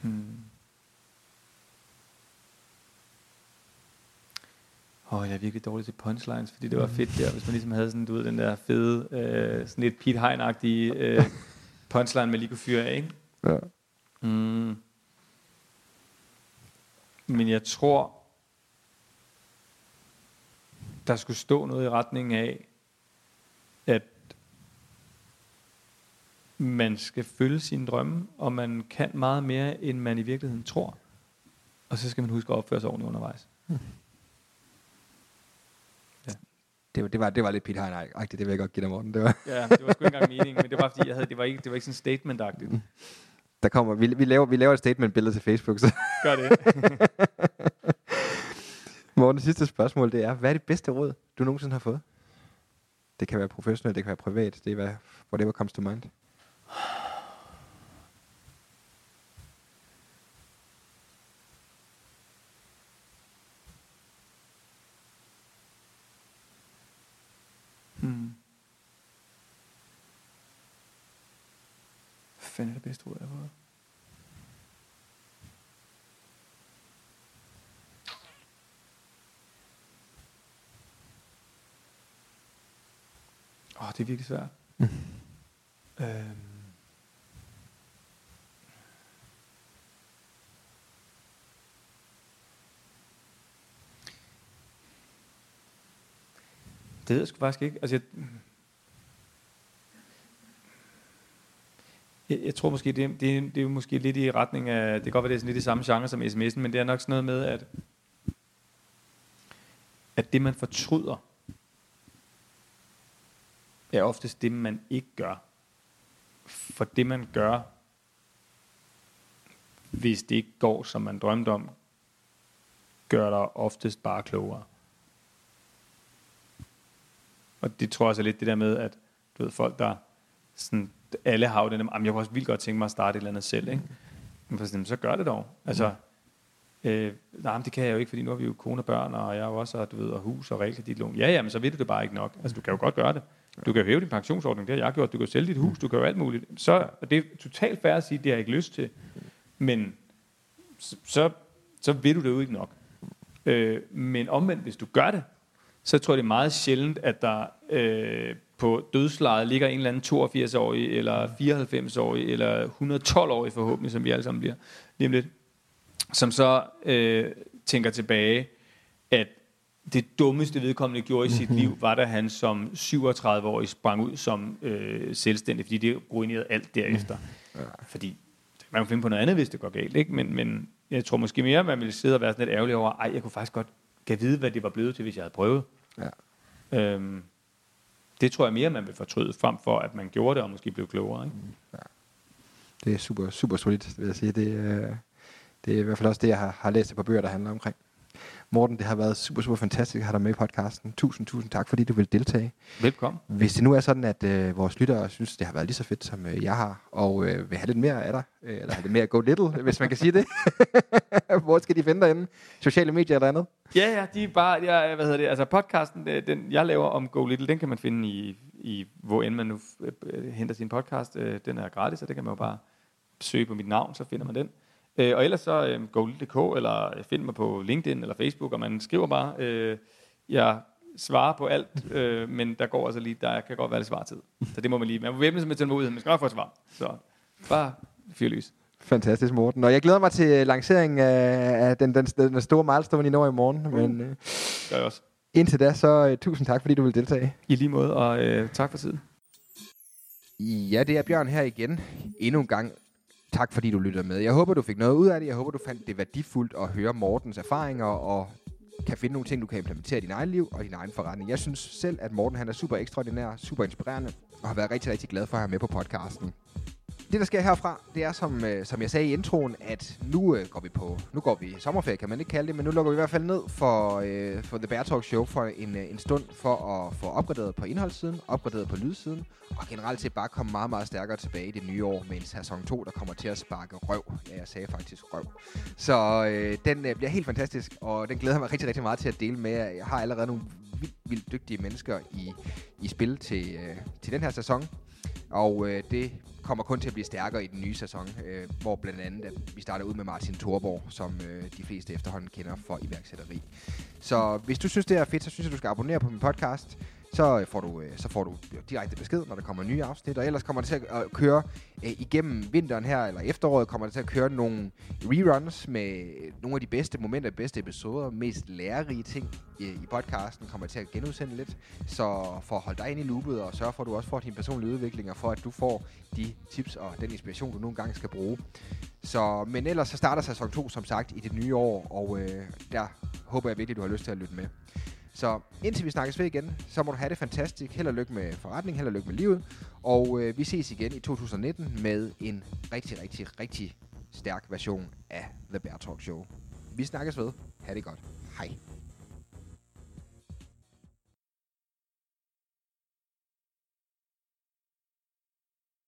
Hmm. Åh, oh, jeg er virkelig dårlig til punchlines, fordi det var fedt der, hvis man ligesom havde sådan, du ved, den der fede, øh, sådan lidt Pete Hein-agtige øh, punchline, man lige kunne fyre af, ikke? Ja. Mm. Men jeg tror, der skulle stå noget i retning af, at man skal følge sine drømme, og man kan meget mere, end man i virkeligheden tror. Og så skal man huske at opføre sig ordentligt undervejs. Det, var- det, var, det var lidt Pete Hein-agtigt, det vil jeg godt give dig, Morten. Det var, Ja, det var sgu ikke engang meningen, men det var fordi, jeg havde, det, var ikke, det var ikke sådan statement-agtigt. der kommer, vi, vi, laver, vi laver et statement-billede til Facebook. Så. Gør det. Morten, sidste spørgsmål, det er, hvad er det bedste råd, du nogensinde har fået? Det kan være professionelt, det kan være privat, det er hvad, whatever comes to mind. Hmm. Hvad fanden er det bedste ord, jeg har fået? Åh, oh, det er virkelig svært. øhm. Det ved jeg sgu faktisk ikke. Altså, jeg, jeg, jeg tror måske, det, det, det er måske lidt i retning af, det kan godt være, det er sådan lidt i samme genre som sms'en, men det er nok sådan noget med, at, at det, man fortryder, er oftest det, man ikke gør. For det, man gør, hvis det ikke går, som man drømte om, gør dig oftest bare klogere. Og det tror jeg også er lidt det der med, at du ved, folk, der sådan, alle har jo den, der, jeg kunne også vildt godt tænke mig at starte et eller andet selv, ikke? Men for sådan, så gør det dog. Altså, øh, nej, men det kan jeg jo ikke, fordi nu har vi jo kone og børn, og jeg har jo også, og, du ved, og hus og realkreditlån. Ja, ja, men så ved du det bare ikke nok. Altså, du kan jo godt gøre det. Du kan jo hæve din pensionsordning, det har jeg gjort. Du kan jo sælge dit hus, du kan jo alt muligt. Så og det er totalt fair at sige, det har jeg ikke lyst til. Men så, så, så ved du det jo ikke nok. Øh, men omvendt, hvis du gør det, så tror jeg, det er meget sjældent, at der øh, på dødslejet ligger en eller anden 82-årig, eller 94-årig, eller 112-årig forhåbentlig, som vi alle sammen bliver lige om lidt, som så øh, tænker tilbage, at det dummeste vedkommende gjorde i sit liv, var da han som 37-årig sprang ud som øh, selvstændig, fordi det ruinerede alt derefter. Fordi man kan finde på noget andet, hvis det går galt, ikke? Men, men jeg tror måske mere, man ville sidde og være sådan lidt ærgerlig over, ej, jeg kunne faktisk godt kan vide, hvad det var blevet til, hvis jeg havde prøvet. Ja. Øhm, det tror jeg mere, man vil fortryde, frem for at man gjorde det, og måske blev klogere. Ikke? Mm, det er super, super solidt, vil jeg sige. Det, øh, det er i hvert fald også det, jeg har, har læst på bøger, der handler omkring. Morten, det har været super, super fantastisk at have dig med i podcasten. Tusind, tusind tak, fordi du vil deltage. Velkommen. Hvis det nu er sådan, at øh, vores lyttere synes, det har været lige så fedt, som øh, jeg har, og øh, vil have lidt mere af dig, øh, eller have lidt mere Go Little, hvis man kan sige det. Hvor skal de finde dig inde? Sociale medier eller andet? Ja, ja, de er bare, ja, hvad hedder det, altså podcasten, øh, den jeg laver om Go Little, den kan man finde i, i hvor end man nu øh, øh, henter sin podcast. Den er gratis, så det kan man jo bare søge på mit navn, så finder man den. Øh, og ellers så øh, golittle.dk, eller øh, find mig på LinkedIn eller Facebook, og man skriver bare, øh, jeg svarer på alt, øh, men der går altså lige, der kan godt være lidt svartid. Så det må man lige, man må væbne sig med tålmodighed, man skal nok få et svar. Så bare fyr lys. Fantastisk, Morten. Og jeg glæder mig til lanceringen af, af den, den, den store milestone i når i morgen. Men øh, Gør jeg også. indtil da, så øh, tusind tak, fordi du vil deltage. I lige måde, og øh, tak for tiden. Ja, det er Bjørn her igen. Endnu en gang. Tak fordi du lyttede med. Jeg håber, du fik noget ud af det. Jeg håber, du fandt det værdifuldt at høre Mortens erfaringer og kan finde nogle ting, du kan implementere i din egen liv og din egen forretning. Jeg synes selv, at Morten han er super ekstraordinær, super inspirerende og har været rigtig, rigtig glad for at have med på podcasten. Det, der sker herfra, det er, som, øh, som jeg sagde i introen, at nu øh, går vi på, nu går vi i sommerferie, kan man ikke kalde det, men nu lukker vi i hvert fald ned for, øh, for The Bear Talk Show for en, øh, en stund for at få opgraderet på indholdssiden, opgraderet på lydsiden, og generelt set bare komme meget, meget stærkere tilbage i det nye år med en sæson 2, der kommer til at sparke røv. Ja, jeg sagde faktisk røv. Så øh, den øh, bliver helt fantastisk, og den glæder jeg mig rigtig, rigtig meget til at dele med jer. Jeg har allerede nogle vildt, vildt dygtige mennesker i, i spil til, øh, til den her sæson, og øh, det kommer kun til at blive stærkere i den nye sæson, øh, hvor blandt andet at vi starter ud med Martin Thorborg, som øh, de fleste efterhånden kender for iværksætteri. Så hvis du synes, det er fedt, så synes jeg, du skal abonnere på min podcast. Øh, øh, så får du, så får du direkte besked, når der kommer nye afsnit. Og ellers kommer det til at øh, køre igennem vinteren her, eller efteråret, kommer det til at køre nogle reruns med nogle af de bedste momenter, bedste episoder, mest lærerige ting i, podcasten, kommer til at genudsende lidt. Så for at holde dig ind i loopet, og sørge for, at du også får din personlige udvikling, og for at du får de tips og den inspiration, du nogle gange skal bruge. Så, men ellers så starter sæson 2, som sagt, i det nye år, og øh, der håber jeg virkelig, du har lyst til at lytte med. Så indtil vi snakkes ved igen, så må du have det fantastisk. Held og lykke med forretning, held og lykke med livet. Og øh, vi ses igen i 2019 med en rigtig, rigtig, rigtig stærk version af The Bear Talk Show. Vi snakkes ved. Ha' det godt. Hej.